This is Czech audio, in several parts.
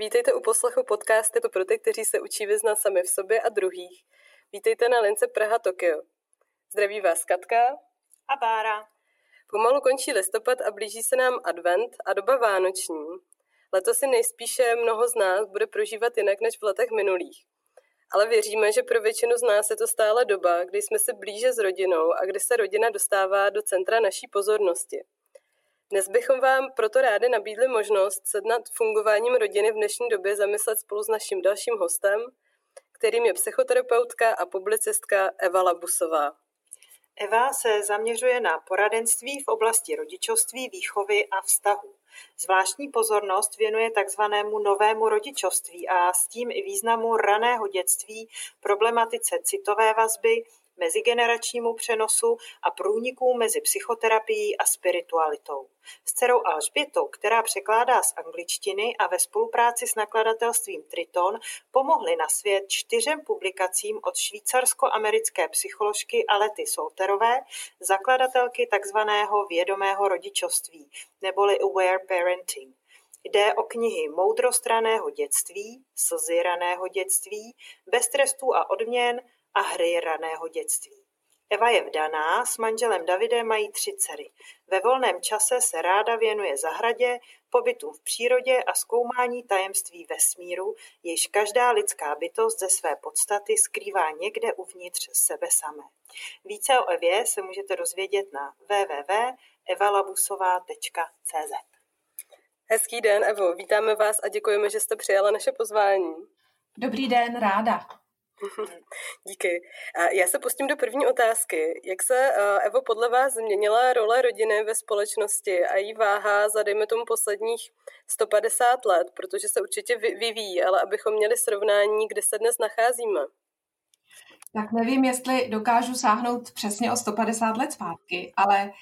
Vítejte u poslechu podcasty pro ty, kteří se učí vyznat sami v sobě a druhých. Vítejte na lince Praha Tokio. Zdraví vás Katka a Bára. Pomalu končí listopad a blíží se nám advent a doba vánoční. Letos si nejspíše mnoho z nás bude prožívat jinak než v letech minulých. Ale věříme, že pro většinu z nás je to stále doba, kdy jsme se blíže s rodinou a kdy se rodina dostává do centra naší pozornosti. Dnes bychom vám proto rádi nabídli možnost se nad fungováním rodiny v dnešní době zamyslet spolu s naším dalším hostem, kterým je psychoterapeutka a publicistka Eva Labusová. Eva se zaměřuje na poradenství v oblasti rodičovství, výchovy a vztahu. Zvláštní pozornost věnuje takzvanému novému rodičovství a s tím i významu raného dětství, problematice citové vazby, mezigeneračnímu přenosu a průniků mezi psychoterapií a spiritualitou. S dcerou Alžbětou, která překládá z angličtiny a ve spolupráci s nakladatelstvím Triton pomohly na svět čtyřem publikacím od švýcarsko-americké psycholožky Alety Solterové, zakladatelky tzv. vědomého rodičovství, neboli aware parenting. Jde o knihy Moudrost raného dětství, Slzy raného dětství, Bez trestů a odměn, a hry raného dětství. Eva je vdaná, s manželem Davidem mají tři dcery. Ve volném čase se ráda věnuje zahradě, pobytu v přírodě a zkoumání tajemství vesmíru, jež každá lidská bytost ze své podstaty skrývá někde uvnitř sebe samé. Více o Evě se můžete dozvědět na www.evalabusová.cz Hezký den, Evo, vítáme vás a děkujeme, že jste přijala naše pozvání. Dobrý den, ráda. Díky. Já se pustím do první otázky. Jak se, Evo, podle vás změnila role rodiny ve společnosti a její váha za, dejme tomu, posledních 150 let, protože se určitě vyvíjí, ale abychom měli srovnání, kde se dnes nacházíme? Tak nevím, jestli dokážu sáhnout přesně o 150 let zpátky, ale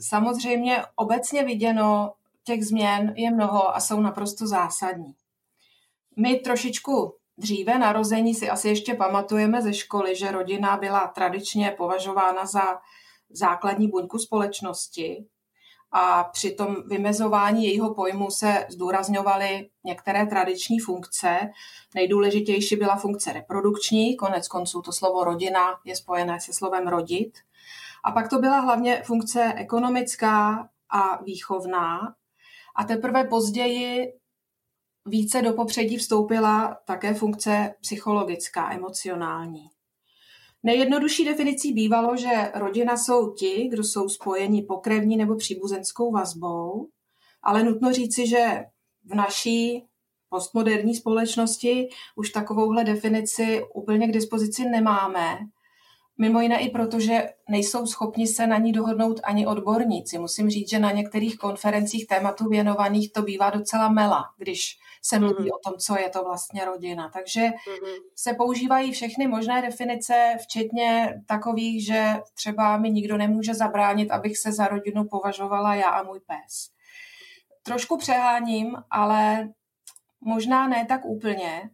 samozřejmě obecně viděno těch změn je mnoho a jsou naprosto zásadní. My trošičku dříve narození si asi ještě pamatujeme ze školy, že rodina byla tradičně považována za základní buňku společnosti a při tom vymezování jejího pojmu se zdůrazňovaly některé tradiční funkce. Nejdůležitější byla funkce reprodukční, konec konců to slovo rodina je spojené se slovem rodit. A pak to byla hlavně funkce ekonomická a výchovná. A teprve později více do popředí vstoupila také funkce psychologická, emocionální. Nejjednodušší definicí bývalo, že rodina jsou ti, kdo jsou spojeni pokrevní nebo příbuzenskou vazbou, ale nutno říci, že v naší postmoderní společnosti už takovouhle definici úplně k dispozici nemáme. Mimo jiné i proto, že nejsou schopni se na ní dohodnout ani odborníci. Musím říct, že na některých konferencích tématu věnovaných to bývá docela mela, když se mluví mm-hmm. o tom, co je to vlastně rodina. Takže mm-hmm. se používají všechny možné definice, včetně takových, že třeba mi nikdo nemůže zabránit, abych se za rodinu považovala já a můj pes. Trošku přeháním, ale možná ne tak úplně.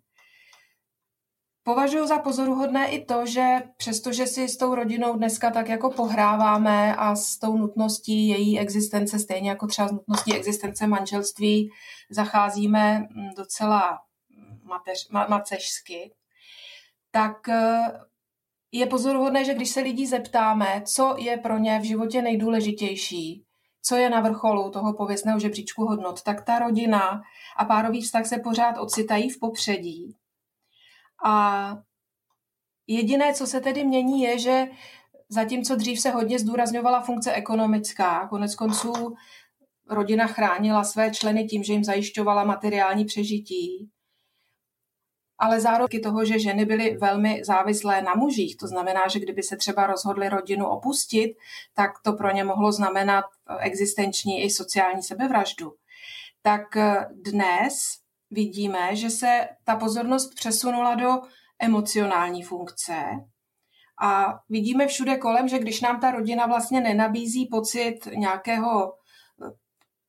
Považuji za pozoruhodné i to, že přestože si s tou rodinou dneska tak jako pohráváme a s tou nutností její existence, stejně jako třeba s nutností existence manželství, zacházíme mm, docela mateř, ma, macežsky, tak eh, je pozoruhodné, že když se lidí zeptáme, co je pro ně v životě nejdůležitější, co je na vrcholu toho pověstného žebříčku hodnot, tak ta rodina a párový vztah se pořád ocitají v popředí. A jediné, co se tedy mění, je, že zatímco dřív se hodně zdůrazňovala funkce ekonomická, konec konců rodina chránila své členy tím, že jim zajišťovala materiální přežití, ale zároveň toho, že ženy byly velmi závislé na mužích. To znamená, že kdyby se třeba rozhodly rodinu opustit, tak to pro ně mohlo znamenat existenční i sociální sebevraždu. Tak dnes vidíme, že se ta pozornost přesunula do emocionální funkce a vidíme všude kolem, že když nám ta rodina vlastně nenabízí pocit nějakého eh,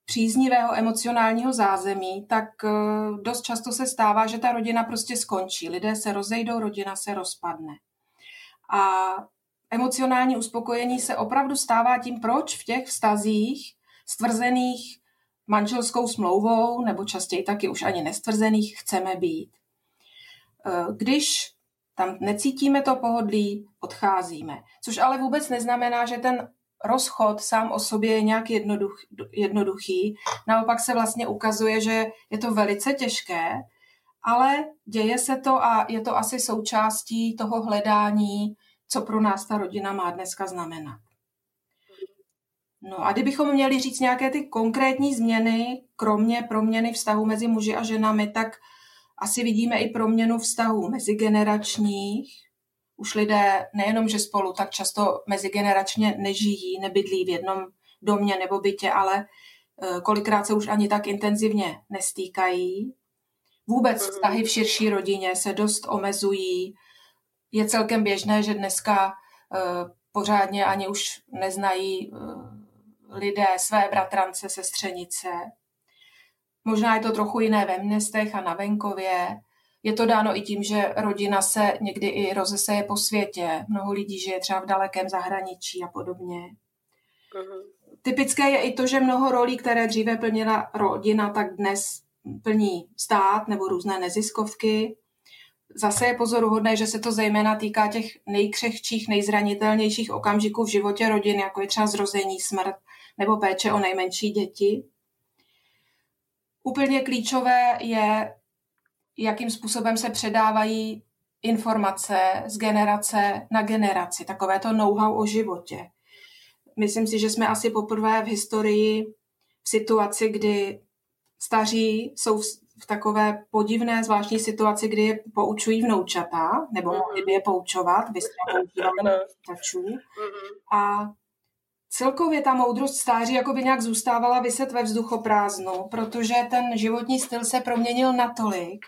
příznivého emocionálního zázemí, tak eh, dost často se stává, že ta rodina prostě skončí. Lidé se rozejdou, rodina se rozpadne. A emocionální uspokojení se opravdu stává tím, proč v těch vztazích stvrzených manželskou smlouvou, nebo častěji taky už ani nestvrzených, chceme být. Eh, když tam necítíme to pohodlí, odcházíme. Což ale vůbec neznamená, že ten rozchod sám o sobě je nějak jednoduch, jednoduchý. Naopak se vlastně ukazuje, že je to velice těžké, ale děje se to a je to asi součástí toho hledání, co pro nás ta rodina má dneska znamenat. No a kdybychom měli říct nějaké ty konkrétní změny, kromě proměny vztahu mezi muži a ženami, tak asi vidíme i proměnu vztahů mezigeneračních. Už lidé nejenom, že spolu tak často mezigeneračně nežijí, nebydlí v jednom domě nebo bytě, ale e, kolikrát se už ani tak intenzivně nestýkají. Vůbec mhm. vztahy v širší rodině se dost omezují. Je celkem běžné, že dneska e, pořádně ani už neznají e, lidé své bratrance, sestřenice. Možná je to trochu jiné ve městech a na venkově. Je to dáno i tím, že rodina se někdy i rozeseje po světě. Mnoho lidí žije třeba v dalekém zahraničí a podobně. Uh-huh. Typické je i to, že mnoho rolí, které dříve plnila rodina, tak dnes plní stát nebo různé neziskovky. Zase je pozoruhodné, že se to zejména týká těch nejkřehčích, nejzranitelnějších okamžiků v životě rodin, jako je třeba zrození, smrt nebo péče o nejmenší děti. Úplně klíčové je, jakým způsobem se předávají informace z generace na generaci, takové to know-how o životě. Myslím si, že jsme asi poprvé v historii v situaci, kdy staří jsou v takové podivné zvláštní situaci, kdy je poučují vnoučata, nebo mohli by je poučovat, vy jste poučovali A celkově ta moudrost stáří jako by nějak zůstávala vyset ve vzduchoprázdnu, protože ten životní styl se proměnil natolik,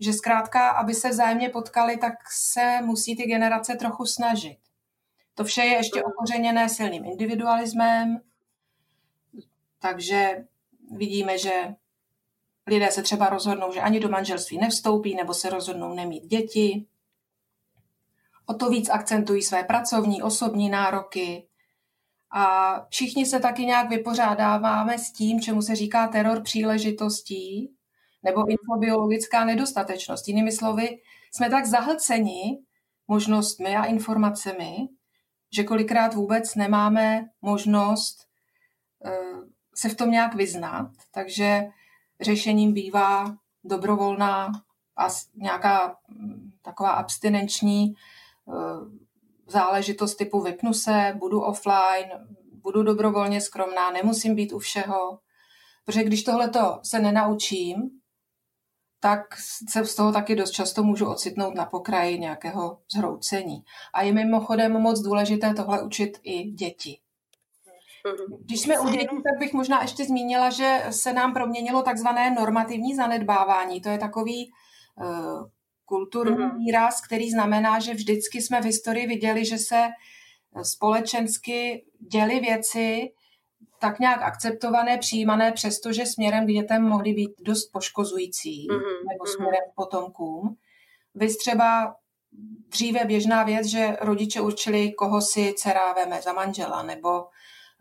že zkrátka, aby se vzájemně potkali, tak se musí ty generace trochu snažit. To vše je ještě okořeněné silným individualismem, takže vidíme, že lidé se třeba rozhodnou, že ani do manželství nevstoupí, nebo se rozhodnou nemít děti. O to víc akcentují své pracovní, osobní nároky, a všichni se taky nějak vypořádáváme s tím, čemu se říká teror příležitostí nebo infobiologická nedostatečnost. Jinými slovy, jsme tak zahlceni možnostmi a informacemi, že kolikrát vůbec nemáme možnost eh, se v tom nějak vyznat, takže řešením bývá dobrovolná a nějaká hm, taková abstinenční eh, záležitost typu vypnu se, budu offline, budu dobrovolně skromná, nemusím být u všeho. Protože když tohleto se nenaučím, tak se z toho taky dost často můžu ocitnout na pokraji nějakého zhroucení. A je mimochodem moc důležité tohle učit i děti. Když jsme u dětí, tak bych možná ještě zmínila, že se nám proměnilo takzvané normativní zanedbávání. To je takový uh, kulturní mm-hmm. výraz, který znamená, že vždycky jsme v historii viděli, že se společensky děly věci tak nějak akceptované, přijímané, přestože směrem k dětem mohly být dost poškozující mm-hmm. nebo mhm. směrem k potomkům. Vy třeba dříve běžná věc, že rodiče určili, koho si dcera veme za manžela, nebo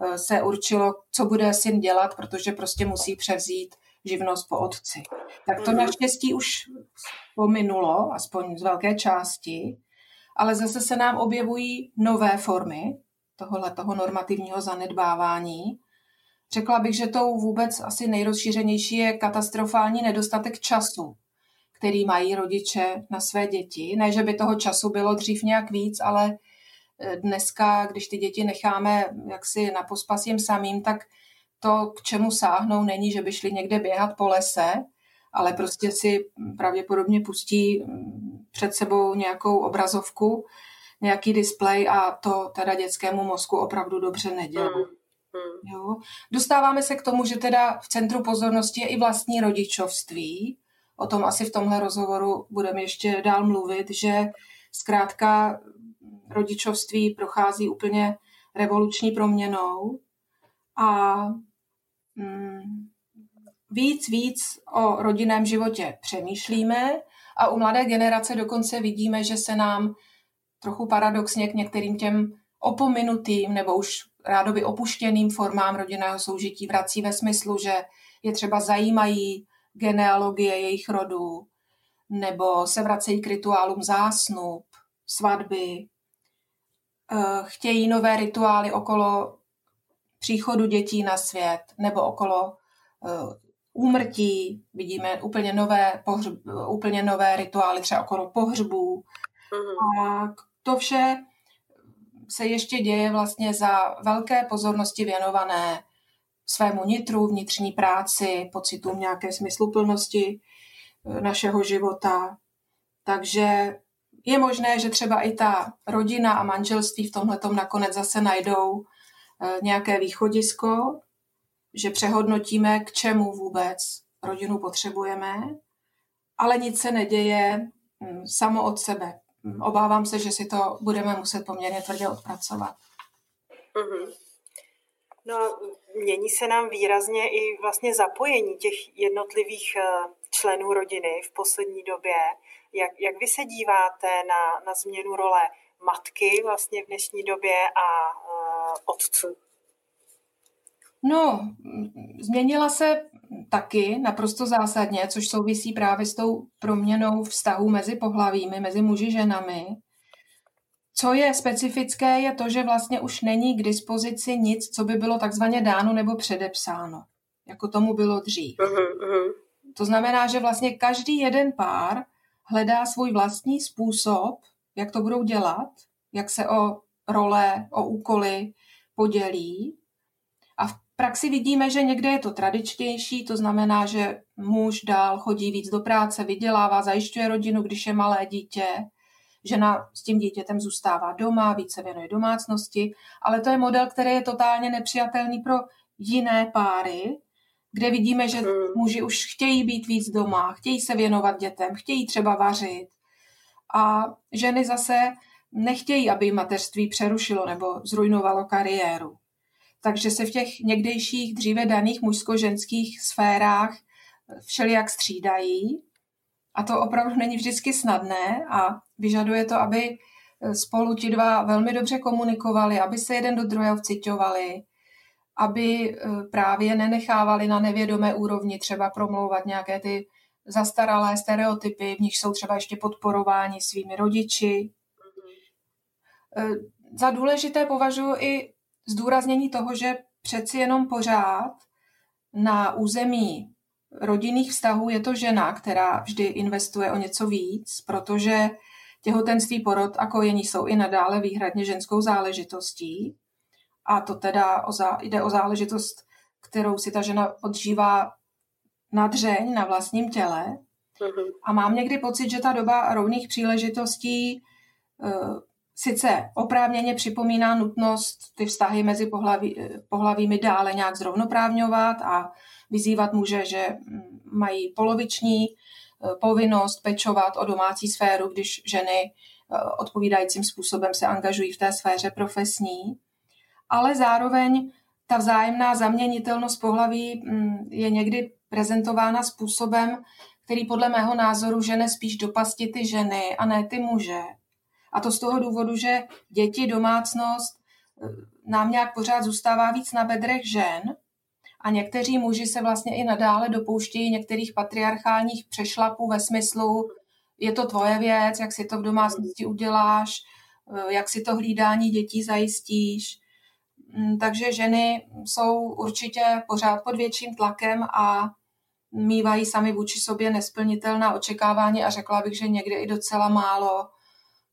eh, se určilo, co bude syn dělat, protože prostě musí převzít živnost po otci. Tak to mhm. naštěstí už pominulo, aspoň z velké části, ale zase se nám objevují nové formy tohohle toho normativního zanedbávání. Řekla bych, že tou vůbec asi nejrozšířenější je katastrofální nedostatek času, který mají rodiče na své děti. Ne, že by toho času bylo dřív nějak víc, ale eh, dneska, když ty děti necháme jaksi na pospas jim samým, tak to, k čemu sáhnou, není, že by šli někde běhat po lese, ale prostě si pravděpodobně pustí mm, před sebou nějakou obrazovku, nějaký displej a to teda dětskému mozku opravdu dobře nedělá. Hmm, hmm. Jo. Dostáváme se k tomu, že teda v centru pozornosti je i vlastní rodičovství. O tom asi v tomhle rozhovoru budeme ještě dál mluvit, že zkrátka rodičovství prochází úplně revoluční proměnou a mm, víc, víc o rodinném životě přemýšlíme a u mladé generace dokonce vidíme, že se nám trochu paradoxně k některým těm opominutým nebo už rádoby opuštěným formám rodinného soužití vrací ve smyslu, že je třeba zajímají genealogie jejich rodů, nebo se vracejí k rituálům zásnub, svatby, eh, chtějí nové rituály okolo příchodu dětí na svět nebo okolo eh, úmrtí. Vidíme úplně nové, pohřb, úplně nové rituály třeba okolo pohřbů. Mm-hmm. A to vše se ještě děje vlastně za velké pozornosti věnované svému nitru, vnitřní práci, pocitům nějaké smysluplnosti eh, našeho života. Takže je možné, že třeba i ta rodina a manželství v tomhle nakonec zase najdou eh, nějaké východisko, že přehodnotíme, k čemu vůbec rodinu potřebujeme, ale nic se neděje hm, samo od sebe. Hm, obávám se, že si to budeme muset poměrně tvrdě odpracovat. Mm-hmm. No, mění se nám výrazně i vlastně zapojení těch jednotlivých eh, členů rodiny v poslední době. Jak, jak vy se díváte na, na změnu role matky vlastně v dnešní době a uh, otců? No, změnila se taky naprosto zásadně, což souvisí právě s tou proměnou vztahu mezi pohlavími, mezi muži ženami. Co je specifické, je to, že vlastně už není k dispozici nic, co by bylo takzvaně dáno nebo předepsáno, jako tomu bylo dřív. Uh-huh, To znamená, že vlastně každý jeden pár hledá svůj vlastní způsob, jak to budou dělat, jak se o role, o úkoly podělí. Praxi vidíme, že někde je to tradičnější, to znamená, že muž dál chodí víc do práce, vydělává, zajišťuje rodinu, když je malé dítě, žena s tím dítětem zůstává doma, více věnuje domácnosti, ale to je model, který je totálně nepřijatelný pro jiné páry, kde vidíme, že hmm. muži už chtějí být víc doma, chtějí se věnovat dětem, chtějí třeba vařit a ženy zase nechtějí, aby mateřství přerušilo nebo zrujnovalo kariéru. Takže se v těch někdejších dříve daných mužsko-ženských sférách všelijak střídají a to opravdu není vždycky snadné a vyžaduje to, aby spolu ti dva velmi dobře komunikovali, aby se jeden do druhého vcitovali, aby eh, právě nenechávali na nevědomé úrovni třeba promlouvat nějaké ty zastaralé stereotypy, v nich jsou třeba ještě podporováni svými rodiči. Eh, za důležité považuji i zdůraznění toho, že přeci jenom pořád na území rodinných vztahů je to žena, která vždy investuje o něco víc, protože těhotenství, porod a kojení jsou i nadále výhradně ženskou záležitostí. A to teda o zá, jde o záležitost, kterou si ta žena odžívá na dřeň, na vlastním těle. Mhm. A mám někdy pocit, že ta doba rovných příležitostí uh, sice oprávněně připomíná nutnost ty vztahy mezi pohlaví, pohlavími dále nějak zrovnoprávňovat a vyzývat muže, že mm, mají poloviční uh, povinnost pečovat o domácí sféru, když ženy uh, odpovídajícím způsobem se angažují v té sféře profesní ale zároveň ta vzájemná zaměnitelnost pohlaví mm, je někdy prezentována způsobem, který podle mého názoru žene spíš do pasti ty ženy a ne ty muže. A to z toho důvodu, že děti, domácnost eh, nám nějak pořád zůstává víc na bedrech žen a někteří muži se vlastně i nadále dopouštějí některých patriarchálních přešlapů ve smyslu je to tvoje věc, jak si to v domácnosti uděláš, eh, jak si to hlídání dětí zajistíš. Mm, takže ženy jsou určitě pořád pod větším tlakem a mývají sami vůči sobě nesplnitelná očekávání a řekla bych, že někdy i docela málo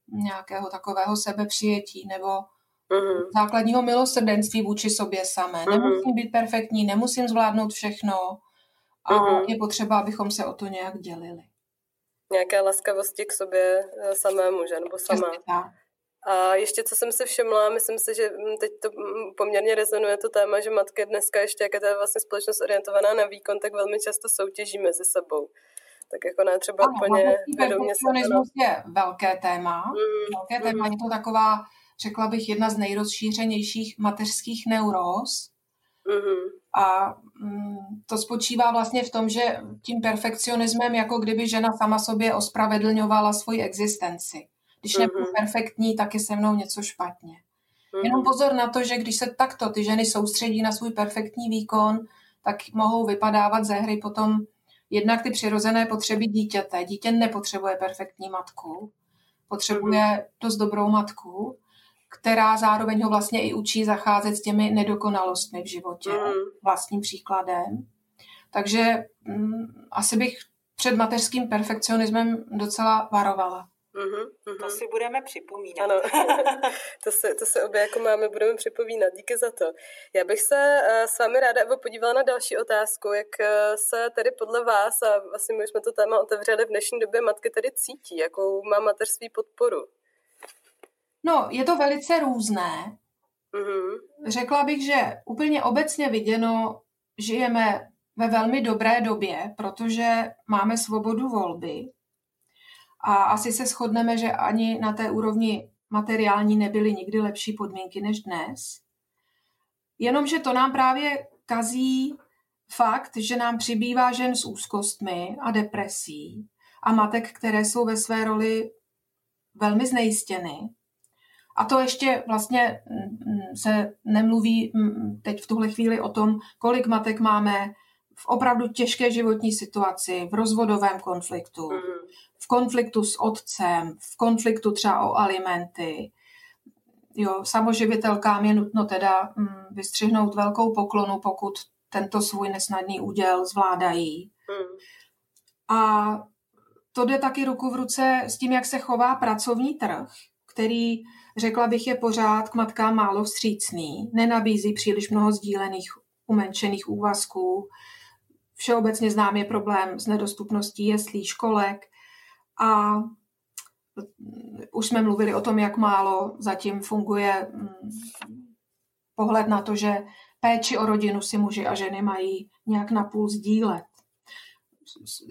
nějakého takového sebepřijetí nebo uh-huh. základního milosrdenství vůči sobě samé. Uh-huh. Nemusím být perfektní, nemusím zvládnout všechno a uh-huh. je potřeba, abychom se o to nějak dělili. Nějaké laskavosti k sobě eh, samému, že? Nebo sama. Přesně tak. A ještě co jsem si všimla, myslím si, že mm, teď to mm, poměrně rezonuje to téma, že matky dneska ještě, jak je to vlastně společnost orientovaná na výkon, tak velmi často soutěží mezi sebou. Tak jako ne třeba ano, úplně vědomě se... je velké téma. Mm, velké mm. téma je to taková, řekla bych, jedna z nejrozšířenějších mateřských neuróz. Mm-hmm. A mm, to spočívá vlastně v tom, že tím perfekcionismem, jako kdyby žena sama sobě ospravedlňovala svoji existenci. Když nebudu mm-hmm. perfektní, tak je se mnou něco špatně. Mm-hmm. Jenom pozor na to, že když se takto ty ženy soustředí na svůj perfektní výkon, tak mohou vypadávat ze hry potom jednak ty přirozené potřeby dítěte. Dítě nepotřebuje perfektní matku, potřebuje mm. dost dobrou matku, která zároveň ho vlastně i učí zacházet s těmi nedokonalostmi v životě mm. vlastním příkladem. Takže mm, asi bych před mateřským perfekcionismem docela varovala. Mm-hmm, To si budeme připomínat. Ano, to se, to se obě jako máme budeme připomínat. Díky za to. Já bych se uh, s vámi ráda Evo, podívala na další otázku. Jak uh, se tedy podle vás, a vlastně my jsme to téma otevřeli v dnešní době, matky tedy cítí? Jakou má mateřství podporu? No, je to velice různé. Mm-hmm. Řekla bych, že úplně obecně viděno žijeme ve velmi dobré době, protože máme svobodu volby a asi se shodneme, že ani na té úrovni materiální nebyly nikdy lepší podmínky než dnes. Jenomže to nám právě kazí fakt, že nám přibývá žen s úzkostmi a depresí a matek, které jsou ve své roli velmi znejistěny. A to ještě vlastně mm, mm, se nemluví mm, teď v tuhle chvíli o tom, kolik matek máme v opravdu těžké životní situaci, v rozvodovém konfliktu, mm. v konfliktu s otcem, v konfliktu třeba o alimenty. Jo, samoživitelkám je nutno teda mm, vystřihnout velkou poklonu, pokud tento svůj nesnadný úděl zvládají. Mm. A to jde taky ruku v ruce s tím, jak se chová pracovní trh, který, řekla bych, je pořád k matkám málo vstřícný, nenabízí příliš mnoho sdílených umenšených úvazků, všeobecně znám je problém s nedostupností jeslí, školek a už jsme mluvili o tom, jak málo zatím funguje mm, pohled na to, že péči o rodinu si muži a ženy mají nějak napůl sdílet.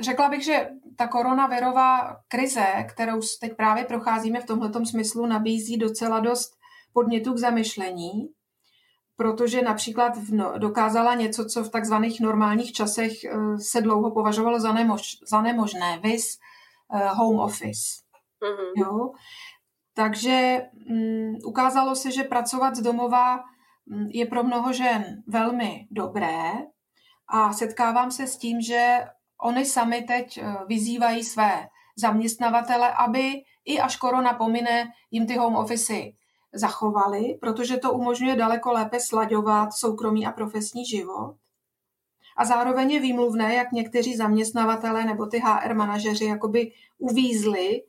Řekla bych, že ta koronavirová krize, kterou teď právě procházíme v tomto smyslu, nabízí docela dost podnětů k zamyšlení protože například no, dokázala něco, co v takzvaných normálních časech eh, se dlouho považovalo za, nemož, za nemožné, vis eh, home office. Mm-hmm. Jo? Takže um, ukázalo se, že pracovat z domova mm, je pro mnoho žen velmi dobré a setkávám se s tím, že oni sami teď eh, vyzývají své zaměstnavatele, aby i až korona pomine, jim ty home office zachovali, protože to umožňuje daleko lépe slaďovat soukromý a profesní život. A zároveň je výmluvné, jak někteří zaměstnavatele nebo ty HR manažeři jakoby uvízli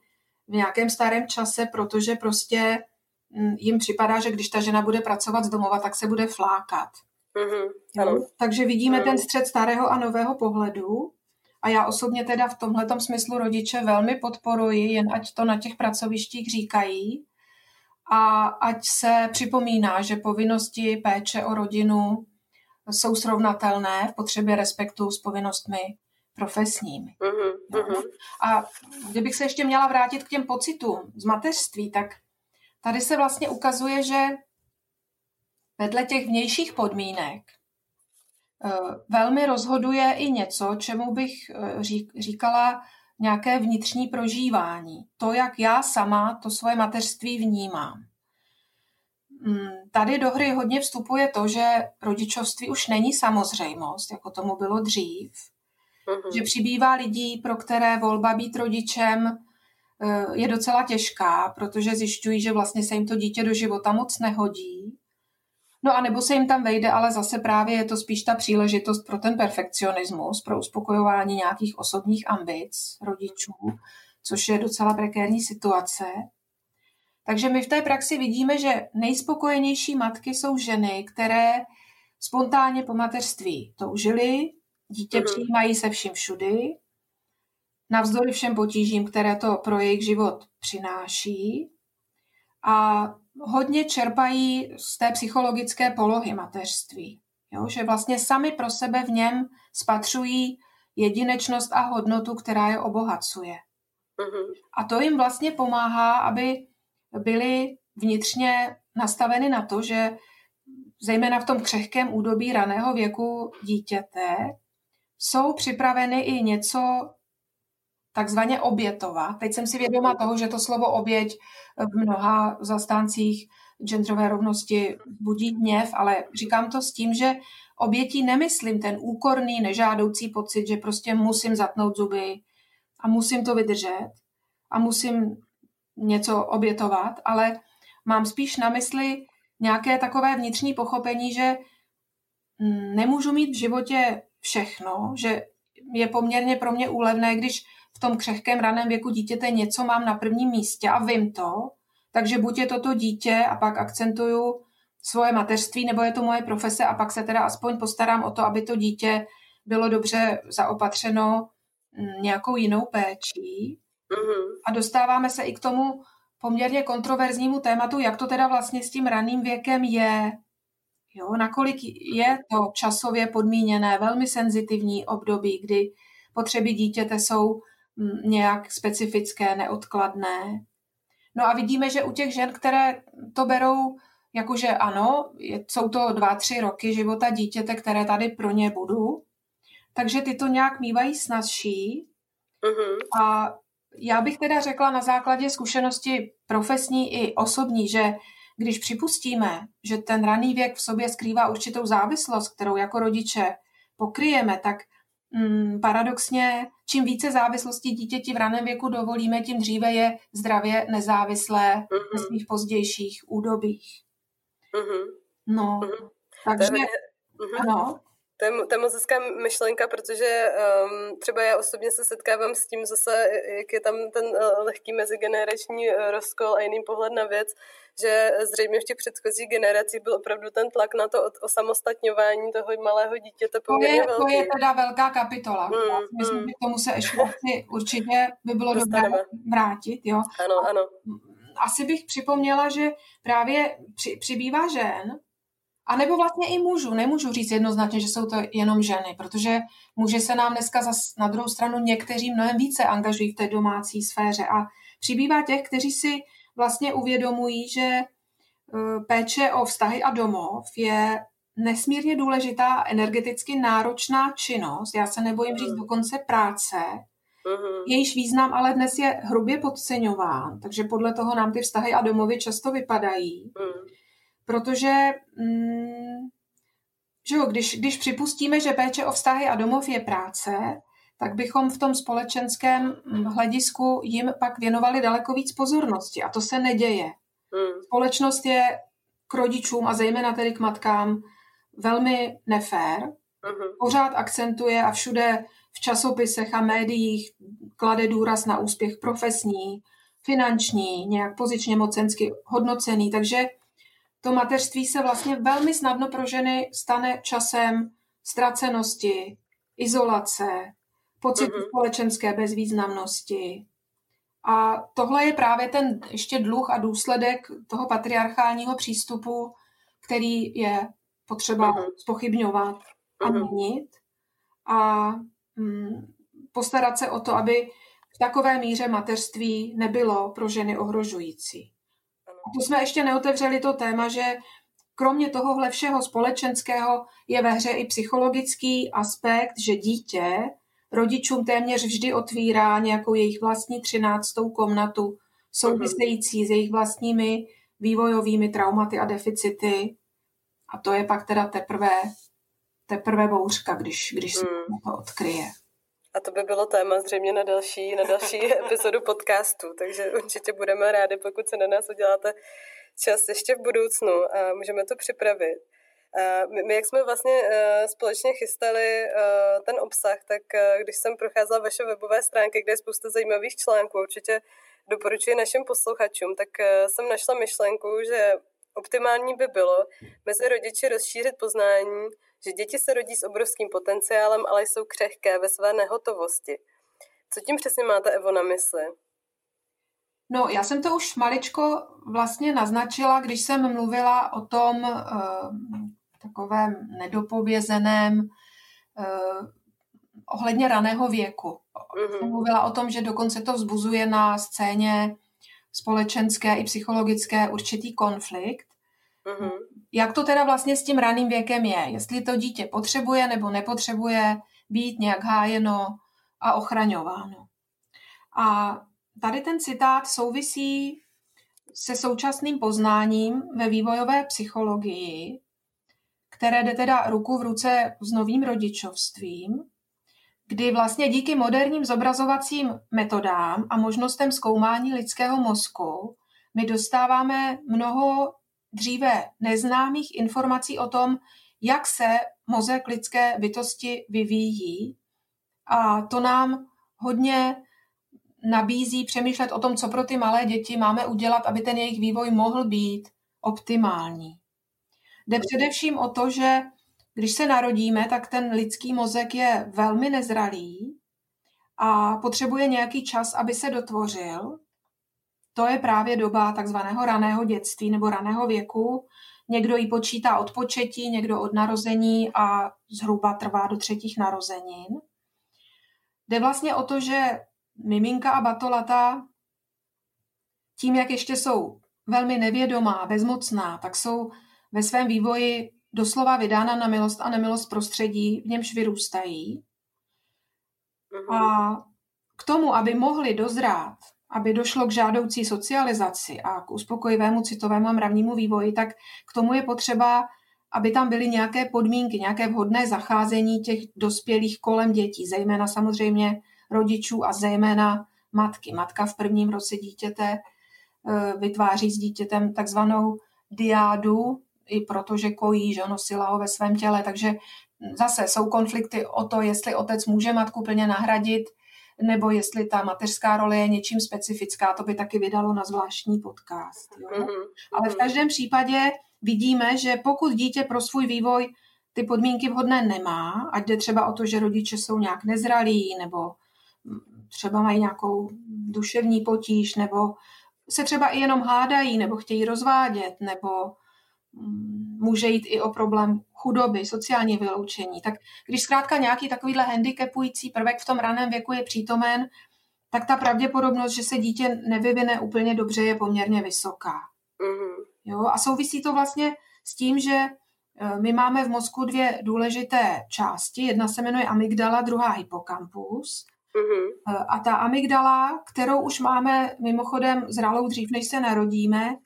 v nějakém starém čase, protože prostě mm, jim připadá, že když ta žena bude pracovat z domova, tak se bude flákat. Mm-hmm. Takže vidíme mm. ten střed starého a nového pohledu. A já osobně teda v tomhle smyslu rodiče velmi podporuji, jen ať to na těch pracovištích říkají, a ať se připomíná, že povinnosti péče o rodinu jsou srovnatelné v potřebě respektu s povinnostmi profesními. Uh-huh, uh-huh. A kdybych se ještě měla vrátit k těm pocitům z mateřství, tak tady se vlastně ukazuje, že vedle těch vnějších podmínek eh, velmi rozhoduje i něco, čemu bych eh, říkala nějaké vnitřní prožívání. To, jak já sama to svoje mateřství vnímám. Mm, tady do hry hodně vstupuje to, že rodičovství už není samozřejmost, jako tomu bylo dřív. Uh-huh. Že přibývá lidí, pro které volba být rodičem eh, je docela těžká, protože zjišťují, že vlastně se jim to dítě do života moc nehodí No a nebo se jim tam vejde, ale zase právě je to spíš ta příležitost pro ten perfekcionismus, pro uspokojování nějakých osobních ambic rodičů, což je docela prekérní situace. Takže my v té praxi vidíme, že nejspokojenější matky jsou ženy, které spontánně po mateřství toužily, dítě mm. přijímají se vším všudy, navzdory všem potížím, které to pro jejich život přináší. A hodně čerpají z té psychologické polohy mateřství. Jo? Že vlastně sami pro sebe v něm spatřují jedinečnost a hodnotu, která je obohacuje. Mm-hmm. A to jim vlastně pomáhá, aby byly vnitřně nastaveny na to, že zejména v tom křehkém údobí raného věku dítěte jsou připraveny i něco takzvaně obětovat. Teď jsem si vědoma toho, že to slovo oběť v mnoha zastáncích genderové rovnosti budí hněv, ale říkám to s tím, že obětí nemyslím ten úkorný, nežádoucí pocit, že prostě musím zatnout zuby a musím to vydržet a musím něco obětovat, ale mám spíš na mysli nějaké takové vnitřní pochopení, že nemůžu mít v životě všechno, že je poměrně pro mě úlevné, když v tom křehkém raném věku dítěte něco mám na prvním místě a vím to, takže buď je to to dítě a pak akcentuju svoje mateřství, nebo je to moje profese a pak se teda aspoň postarám o to, aby to dítě bylo dobře zaopatřeno mm, nějakou jinou péčí. Mm-hmm. A dostáváme se i k tomu poměrně kontroverznímu tématu, jak to teda vlastně s tím raným věkem je. Jo, nakolik je to časově podmíněné, velmi senzitivní období, kdy potřeby dítěte jsou nějak specifické, neodkladné. No a vidíme, že u těch žen, které to berou jakože ano, jsou to dva, tři roky života dítěte, které tady pro ně budu, takže ty to nějak mývají snazší. Uh-huh. A já bych teda řekla na základě zkušenosti profesní i osobní, že když připustíme, že ten raný věk v sobě skrývá určitou závislost, kterou jako rodiče pokryjeme, tak mm, paradoxně, čím více závislostí dítěti v raném věku dovolíme, tím dříve je zdravě nezávislé uh-huh. ve svých pozdějších údobích. Uh-huh. No, uh-huh. takže, uh-huh. ano. To je, to je moc hezká myšlenka, protože um, třeba já osobně se setkávám s tím zase, jak je tam ten uh, lehký mezigenerační uh, rozkol a jiný pohled na věc, že zřejmě v těch předchozích generacích byl opravdu ten tlak na to osamostatňování toho malého dítěte poměrně to je, velký. To je teda velká kapitola. Hmm, Myslím, hmm. že k tomu se ještě určitě by bylo Dostaneme. dobré vrátit. Jo? Ano, ano. Asi bych připomněla, že právě při, přibývá žen, a nebo vlastně i mužů. Nemůžu říct jednoznačně, že jsou to jenom ženy, protože muži se nám dneska zas na druhou stranu někteří mnohem více angažují v té domácí sféře a přibývá těch, kteří si vlastně uvědomují, že e, péče o vztahy a domov je nesmírně důležitá energeticky náročná činnost. Já se nebojím říct dokonce práce, Uh-huh. Jejíž význam ale dnes je hrubě podceňován, takže podle toho nám ty vztahy a domovy často vypadají. Uh-huh. Protože mm, že jo, když, když připustíme, že péče o vztahy a domov je práce, tak bychom v tom společenském hledisku jim pak věnovali daleko víc pozornosti. A to se neděje. Hmm. Společnost je k rodičům a zejména tedy k matkám velmi nefér. Hmm. Pořád akcentuje a všude v časopisech a médiích klade důraz na úspěch profesní, finanční, nějak pozičně mocensky hodnocený. Takže to mateřství se vlastně velmi snadno pro ženy stane časem ztracenosti, izolace, pocitu mm-hmm. společenské bezvýznamnosti. A tohle je právě ten ještě dluh a důsledek toho patriarchálního přístupu, který je potřeba mm-hmm. spochybňovat a mm-hmm. měnit. A mm, postarat se o to, aby v takové míře mateřství nebylo pro ženy ohrožující. Tu jsme ještě neotevřeli to téma, že kromě tohohle všeho společenského je ve hře i psychologický aspekt, že dítě rodičům téměř vždy otvírá nějakou jejich vlastní třináctou komnatu, související s jejich vlastními vývojovými traumaty a deficity. A to je pak teda teprve, teprve bouřka, když, když se mm. to odkryje. A to by bylo téma zřejmě na další, na další epizodu podcastu, takže určitě budeme rádi, pokud se na nás uděláte čas ještě v budoucnu a můžeme to připravit. My, my, jak jsme vlastně uh, společně chystali uh, ten obsah, tak uh, když jsem procházela vaše webové stránky, kde je spousta zajímavých článků, určitě doporučuji našim posluchačům, tak jsem našla myšlenku, že optimální by bylo mezi rodiči rozšířit poznání že děti se rodí s obrovským potenciálem, ale jsou křehké ve své nehotovosti. Co tím přesně máte, Evo, na mysli? No, já jsem to už maličko vlastně naznačila, když jsem mluvila o tom uh, takovém nedopovězeném uh, ohledně raného věku. Mm-hmm. Mluvila o tom, že dokonce to vzbuzuje na scéně společenské i psychologické určitý konflikt. Mm-hmm. Jak to teda vlastně s tím raným věkem je? Jestli to dítě potřebuje nebo nepotřebuje být nějak hájeno a ochraňováno. A tady ten citát souvisí se současným poznáním ve vývojové psychologii, které jde teda ruku v ruce s novým rodičovstvím, kdy vlastně díky moderním zobrazovacím metodám a možnostem zkoumání lidského mozku my dostáváme mnoho dříve neznámých informací o tom, jak se mozek lidské bytosti vyvíjí. A to nám hodně nabízí přemýšlet o tom, co pro ty malé děti máme udělat, aby ten jejich vývoj mohl být optimální. Jde především o to, že když se narodíme, tak ten lidský mozek je velmi nezralý a potřebuje nějaký čas, aby se dotvořil. To je právě doba takzvaného raného dětství nebo raného věku. Někdo ji počítá od početí, někdo od narození a zhruba trvá do třetích narozenin. Jde vlastně o to, že miminka a batolata tím, jak ještě jsou velmi nevědomá, bezmocná, tak jsou ve svém vývoji doslova vydána na milost a nemilost prostředí, v němž vyrůstají. Mhm. A k tomu, aby mohli dozrát, aby došlo k žádoucí socializaci a k uspokojivému citovému a mravnímu vývoji, tak k tomu je potřeba, aby tam byly nějaké podmínky, nějaké vhodné zacházení těch dospělých kolem dětí, zejména samozřejmě rodičů a zejména matky. Matka v prvním roce dítěte eh, vytváří s dítětem takzvanou diádu, i protože kojí, že nosila ho ve svém těle, takže zase jsou konflikty o to, jestli otec může matku plně nahradit, nebo jestli ta mateřská role je něčím specifická, to by taky vydalo na zvláštní podcast. Jo? Mm-hmm. Ale v každém případě vidíme, že pokud dítě pro svůj vývoj ty podmínky vhodné nemá, ať jde třeba o to, že rodiče jsou nějak nezralí, nebo třeba mají nějakou duševní potíž, nebo se třeba i jenom hádají, nebo chtějí rozvádět, nebo mm, může jít i o problém chudoby, sociální vyloučení. Tak když zkrátka nějaký takovýhle handicapující prvek v tom raném věku je přítomen, tak ta pravděpodobnost, že se dítě nevyvine úplně dobře, je poměrně vysoká. Mm-hmm. Jo? A souvisí to vlastně s tím, že e, my máme v mozku dvě důležité části. Jedna se jmenuje amygdala, druhá hypokampus. Mm-hmm. A ta amygdala, kterou už máme mimochodem zralou dřív, než se narodíme,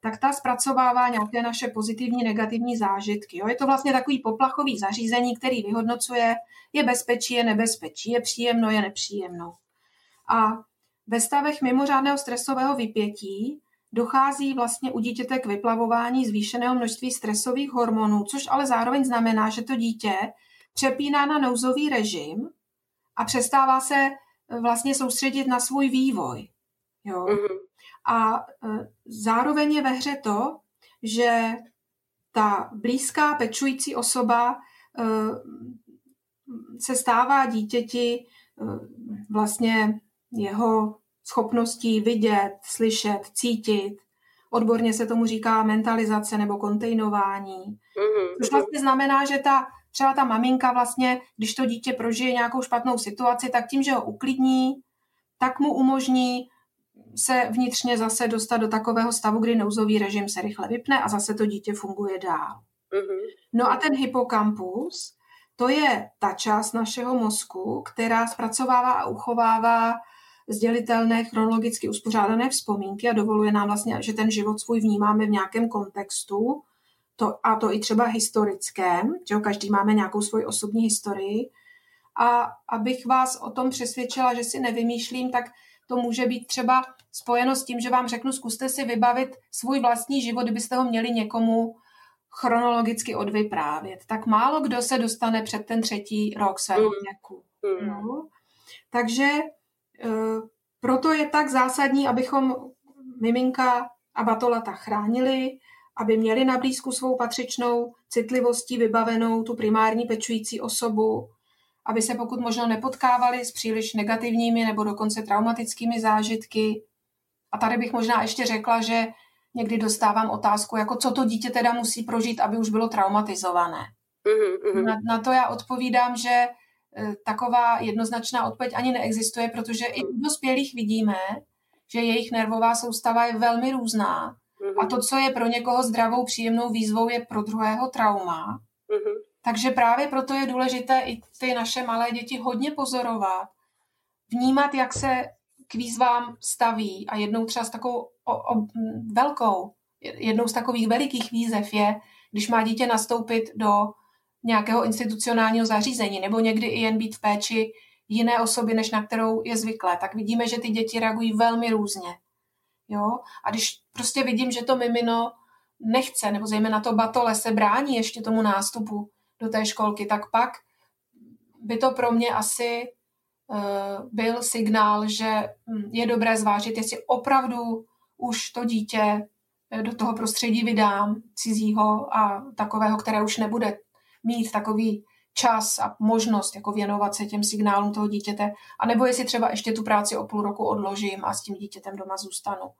tak ta zpracovává nějaké naše pozitivní, negativní zážitky. Jo? Je to vlastně takový poplachový zařízení, který vyhodnocuje, je bezpečí, je nebezpečí, je příjemno, je nepříjemno. A ve stavech mimořádného stresového vypětí dochází vlastně u dítěte k vyplavování zvýšeného množství stresových hormonů, což ale zároveň znamená, že to dítě přepíná na nouzový režim a přestává se vlastně soustředit na svůj vývoj. Jo? Mm-hmm. A eh, zároveň je ve hře to, že ta blízká pečující osoba eh, se stává dítěti vlastně jeho schopností vidět, slyšet, cítit. Odborně se tomu říká mentalizace nebo kontejnování. Mm-hmm. Což vlastně znamená, že ta třeba ta maminka vlastně, když to dítě prožije nějakou špatnou situaci, tak tím, že ho uklidní, tak mu umožní se vnitřně zase dostat do takového stavu, kdy nouzový režim se rychle vypne a zase to dítě funguje dál. Mm-hmm. No a ten hypokampus, to je ta část našeho mozku, která zpracovává a uchovává sdělitelné, chronologicky uspořádané vzpomínky a dovoluje nám vlastně, že ten život svůj vnímáme v nějakém kontextu to, a to i třeba historickém, že každý máme nějakou svoji osobní historii. A abych vás o tom přesvědčila, že si nevymýšlím, tak to může být třeba spojeno s tím, že vám řeknu, zkuste si vybavit svůj vlastní život, kdybyste ho měli někomu chronologicky odvyprávět. Tak málo kdo se dostane před ten třetí rok svého mm. věku. Mm. No. Takže e, proto je tak zásadní, abychom miminka a batolata chránili, aby měli na blízku svou patřičnou citlivostí vybavenou tu primární pečující osobu, aby se pokud možno nepotkávali s příliš negativními nebo dokonce traumatickými zážitky. A tady bych možná ještě řekla, že někdy dostávám otázku, jako co to dítě teda musí prožít, aby už bylo traumatizované. Mm-hmm. Na, na to já odpovídám, že e, taková jednoznačná odpověď ani neexistuje, protože i u dospělých vidíme, že jejich nervová soustava je velmi různá a to, co je pro někoho zdravou, příjemnou výzvou, je pro druhého trauma. Mm-hmm. Takže právě proto je důležité i ty naše malé děti hodně pozorovat, vnímat, jak se k výzvám staví a jednou třeba s takovou o, o, velkou, jednou z takových velikých výzev je, když má dítě nastoupit do nějakého institucionálního zařízení nebo někdy i jen být v péči jiné osoby, než na kterou je zvyklé, tak vidíme, že ty děti reagují velmi různě. Jo? A když prostě vidím, že to mimino nechce, nebo zejména to batole se brání ještě tomu nástupu do té školky, tak pak by to pro mě asi uh, byl signál, že hm, je dobré zvážit, jestli opravdu už to dítě eh, do toho prostředí vydám cizího a takového, které už nebude mít takový čas a možnost jako věnovat se těm signálům toho dítěte, anebo jestli třeba ještě tu práci o půl roku odložím a s tím dítětem doma zůstanu.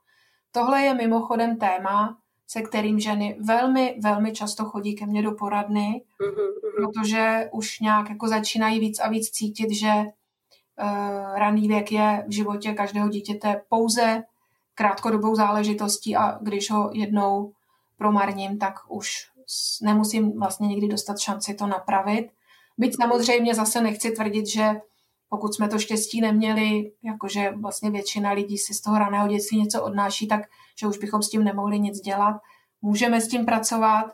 Tohle je mimochodem téma, se kterým ženy velmi, velmi často chodí ke mně do poradny, mm-hmm. protože už nějak jako začínají víc a víc cítit, že uh, raný věk je v životě každého dítěte pouze krátkodobou záležitostí a když ho jednou promarním, tak už nemusím vlastně nikdy dostat šanci to napravit. Byť samozřejmě zase nechci tvrdit, že pokud jsme to štěstí neměli, jakože vlastně většina lidí si z toho raného dětství něco odnáší, tak že už bychom s tím nemohli nic dělat. Můžeme s tím pracovat,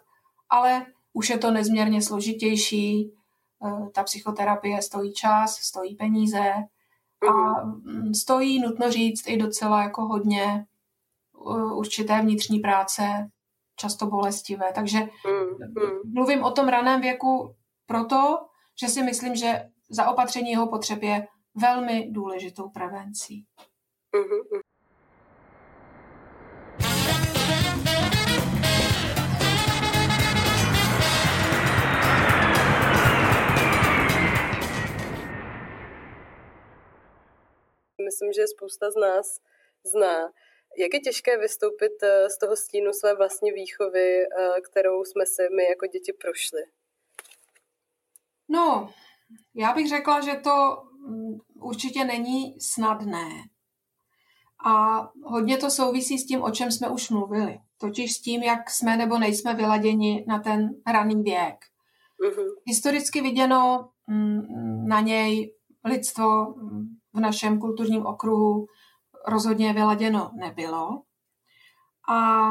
ale už je to nezměrně složitější. Eh, ta psychoterapie stojí čas, stojí peníze a mhm. stojí, nutno říct, i docela jako hodně eh, určité vnitřní práce, často bolestivé. Takže mhm. mluvím o tom raném věku proto, že si myslím, že zaopatření jeho potřeb je velmi důležitou prevencí. Myslím, že spousta z nás zná. Jak je těžké vystoupit eh, z toho stínu své vlastní výchovy, eh, kterou jsme si my jako děti prošli? No, já bych řekla, že to mm, určitě není snadné. A hodně to souvisí s tím, o čem jsme už mluvili. Totiž s tím, jak jsme nebo nejsme vyladěni na ten raný věk. Uh-huh. Historicky viděno mm, na něj lidstvo v našem kulturním okruhu rozhodně vyladěno nebylo. A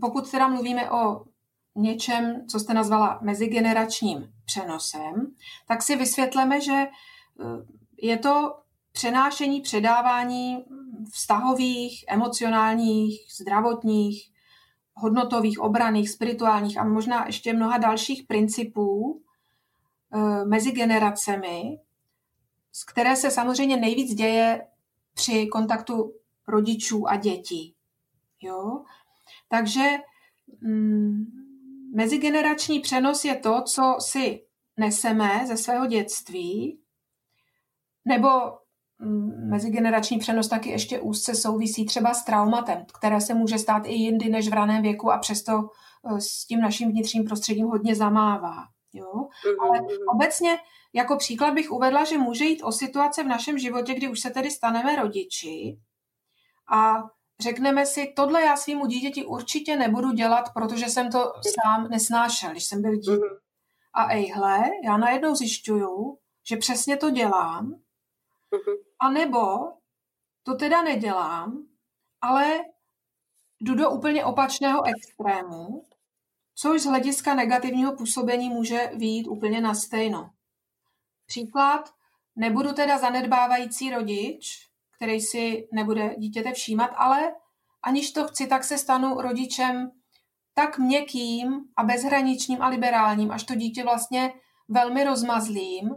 pokud teda mluvíme o něčem, co jste nazvala mezigeneračním přenosem, tak si vysvětleme, že eh, je to přenášení, předávání vztahových, emocionálních, zdravotních, hodnotových, obraných, spirituálních a možná ještě mnoha dalších principů eh, mezi generacemi, z které se samozřejmě nejvíc děje při kontaktu rodičů a dětí. Jo? Takže mm, Mezigenerační přenos je to, co si neseme ze svého dětství, nebo mm, mezigenerační přenos taky ještě úzce souvisí třeba s traumatem, které se může stát i jindy než v raném věku a přesto eh, s tím naším vnitřním prostředím hodně zamává. Jo? Mhm, Ale mhm. obecně jako příklad bych uvedla, že může jít o situace v našem životě, kdy už se tedy staneme rodiči a řekneme si, tohle já svýmu dítěti určitě nebudu dělat, protože jsem to sám nesnášel, když jsem byl dítě. Mhm. A ejhle, já najednou zjišťuju, že přesně to dělám, mhm. a nebo to teda nedělám, ale jdu do úplně opačného extrému, což z hlediska negativního působení může výjít úplně na stejno. Příklad, nebudu teda zanedbávající rodič, který si nebude dítěte všímat, ale aniž to chci, tak se stanu rodičem tak měkkým a bezhraničním a liberálním, až to dítě vlastně velmi rozmazlím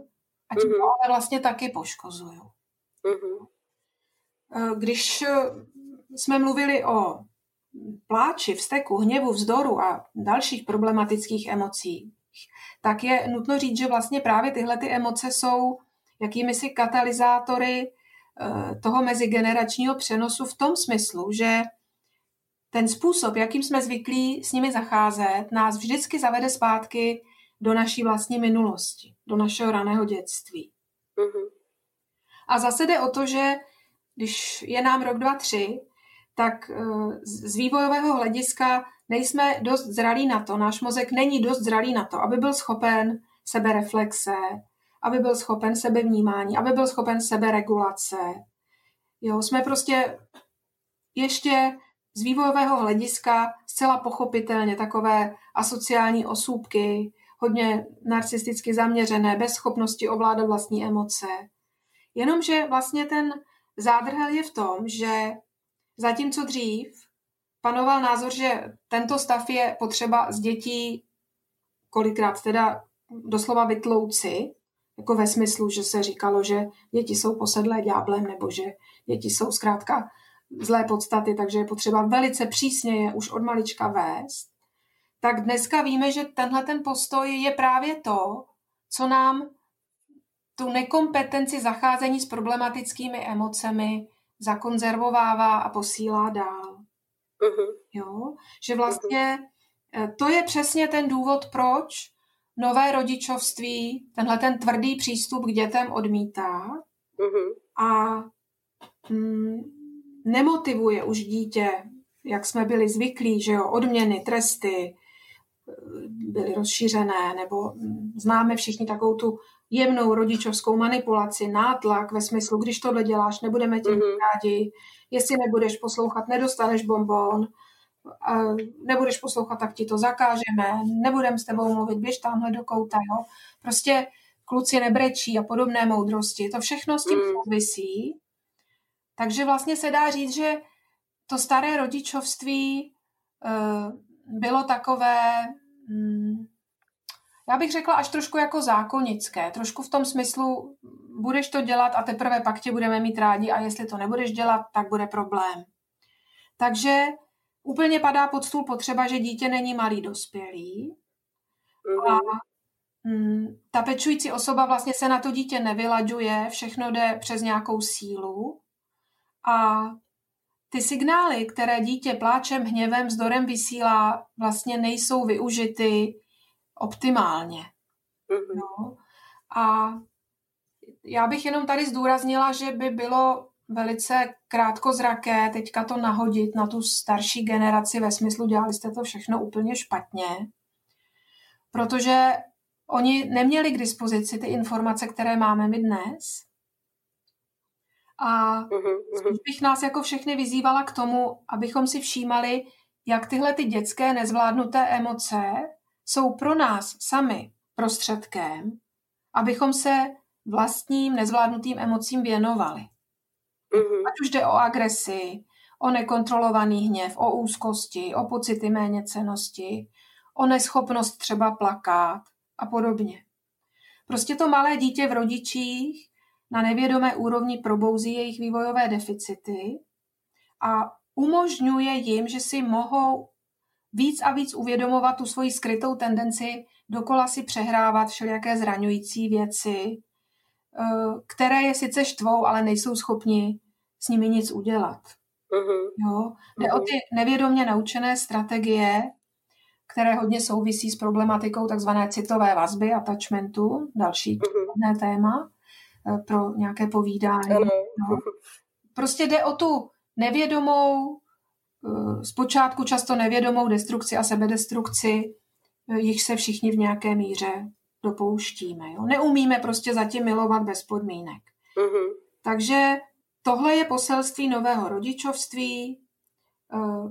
a tím mm-hmm. ale vlastně taky poškozuju. Mm-hmm. Když eh, jsme mluvili o pláči, vzteku, hněvu, vzdoru a dalších problematických emocích, tak je nutno říct, že vlastně právě tyhle ty emoce jsou jakými si katalyzátory Eh, toho mezigeneračního přenosu v tom smyslu, že ten způsob, jakým jsme zvyklí s nimi zacházet, nás vždycky zavede zpátky do naší vlastní minulosti, do našeho raného dětství. Mm-hmm. A zase jde o to, že když je nám rok, dva, tři, tak eh, z vývojového hlediska nejsme dost zralí na to, náš mozek není dost zralý na to, aby byl schopen sebereflexe, aby byl schopen sebevnímání, aby byl schopen seberegulace. Jo, jsme prostě ještě z vývojového hlediska zcela pochopitelně takové asociální osůbky, hodně narcisticky zaměřené, bez schopnosti ovládat vlastní emoce. Jenomže vlastně ten zádrhel je v tom, že zatímco dřív panoval názor, že tento stav je potřeba z dětí kolikrát teda doslova vytlouci, jako ve smyslu, že se říkalo, že děti jsou posedlé ďáblem nebo že děti jsou zkrátka zlé podstaty, takže je potřeba velice přísně je už od malička vést, tak dneska víme, že tenhle ten postoj je právě to, co nám tu nekompetenci zacházení s problematickými emocemi zakonzervovává a posílá dál. Uh-huh. Jo? Že vlastně uh-huh. to je přesně ten důvod, proč nové rodičovství tenhle ten tvrdý přístup k dětem odmítá uh-huh. a mm, nemotivuje už dítě, jak jsme byli zvyklí, že jo, odměny, tresty byly rozšířené, nebo mm, známe všichni takovou tu jemnou rodičovskou manipulaci, nátlak ve smyslu, když tohle děláš, nebudeme tě mm-hmm. rádi, jestli nebudeš poslouchat, nedostaneš bonbon, nebudeš poslouchat, tak ti to zakážeme, nebudeme s tebou mluvit, běž tamhle do kouta, jo. Prostě kluci nebrečí a podobné moudrosti, to všechno s tím mm. souvisí. Takže vlastně se dá říct, že to staré rodičovství uh, bylo takové, hmm, já bych řekla až trošku jako zákonické, trošku v tom smyslu, budeš to dělat a teprve pak tě budeme mít rádi a jestli to nebudeš dělat, tak bude problém. Takže úplně padá pod stůl potřeba, že dítě není malý dospělý. A mm, ta pečující osoba vlastně se na to dítě nevylaďuje, všechno jde přes nějakou sílu. A ty signály, které dítě pláčem, hněvem, vzdorem vysílá, vlastně nejsou využity optimálně. Mm-hmm. No. A já bych jenom tady zdůraznila, že by bylo velice krátkozraké teďka to nahodit na tu starší generaci ve smyslu, dělali jste to všechno úplně špatně, protože oni neměli k dispozici ty informace, které máme my dnes. A spíš bych nás jako všechny vyzývala k tomu, abychom si všímali, jak tyhle ty dětské nezvládnuté emoce jsou pro nás sami prostředkem, abychom se vlastním nezvládnutým emocím věnovali. Mm-hmm. Ať už jde o agresi, o nekontrolovaný hněv, o úzkosti, o pocity méněcenosti, o neschopnost třeba plakat a podobně. Prostě to malé dítě v rodičích na nevědomé úrovni probouzí jejich vývojové deficity a umožňuje jim, že si mohou víc a víc uvědomovat tu svoji skrytou tendenci dokola si přehrávat všelijaké zraňující věci, eh, které je sice štvou, ale nejsou schopni s nimi nic udělat. Uh-huh. Jo? Jde uh-huh. o ty nevědomě naučené strategie, které hodně souvisí s problematikou takzvané citové vazby, attachmentu, další uh-huh. téma. Eh, pro nějaké povídání. Ano. No. Prostě jde o tu nevědomou, zpočátku často nevědomou destrukci a sebedestrukci, eh, jich se všichni v nějaké míře dopouštíme. Jo? Neumíme prostě zatím milovat bez podmínek. Uh-huh. Takže tohle je poselství nového rodičovství,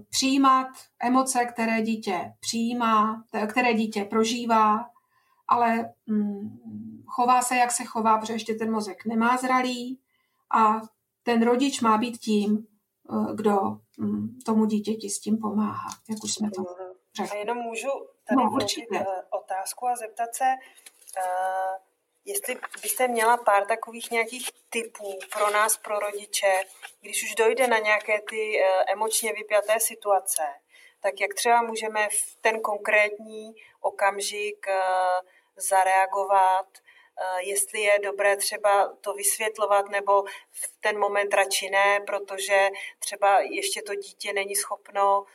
přijímat emoce, které dítě přijímá, které dítě prožívá, ale mm, chová se, jak se chová, protože ještě ten mozek nemá zralý a ten rodič má být tím, eh, kdo mm, tomu dítěti s tím pomáhá, jak už jsme to řekli. A jenom můžu tady no, eh, otázku a zeptat se, uh, jestli byste měla pár takových nějakých typů pro nás, pro rodiče, když už dojde na nějaké ty emočně vypjaté situace, tak jak třeba můžeme v ten konkrétní okamžik zareagovat, Eh, jestli je dobré třeba to vysvětlovat nebo v ten moment radši ne, protože třeba ještě to dítě není schopno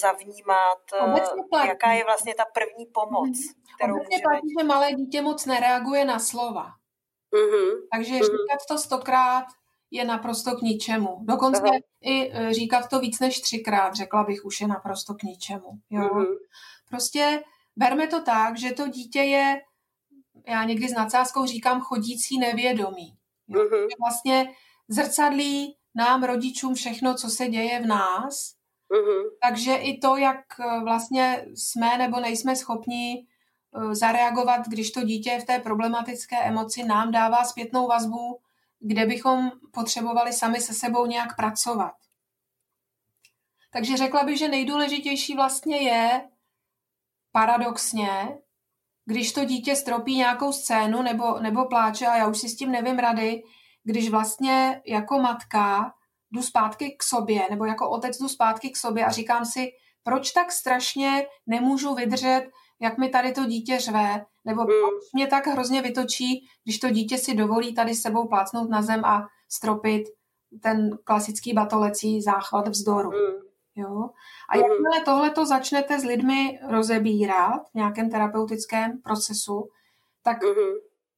zavnímat, eh, jaká je vlastně ta první pomoc, mm-hmm. kterou Obecně můžeme... platí, že malé dítě moc nereaguje na slova. Mm-hmm. Takže mm-hmm. říkat to stokrát je naprosto k ničemu. Dokonce Aha. i eh, říkat to víc než třikrát, řekla bych, už je naprosto k ničemu. Jo? Mm-hmm. Prostě berme to tak, že to dítě je já někdy s nadsázkou říkám chodící nevědomí. Mm-hmm. Vlastně zrcadlí nám rodičům všechno, co se děje v nás. Mm-hmm. Takže i to, jak eh, vlastně jsme nebo nejsme schopni eh, zareagovat, když to dítě je v té problematické emoci, nám dává zpětnou vazbu, kde bychom potřebovali sami se sebou nějak pracovat. Takže řekla bych, že nejdůležitější vlastně je paradoxně, když to dítě stropí nějakou scénu nebo, nebo pláče a já už si s tím nevím rady, když vlastně jako matka jdu zpátky k sobě, nebo jako otec jdu zpátky k sobě a říkám si, proč tak strašně nemůžu vydržet, jak mi tady to dítě řve, nebo hmm. proč mě tak hrozně vytočí, když to dítě si dovolí tady sebou plácnout na zem a stropit ten klasický batolecí záchvat vzdoru. Hmm. Jo? A hmm. jakmile tohle to začnete s lidmi rozebírat v nějakém terapeutickém procesu, tak hmm.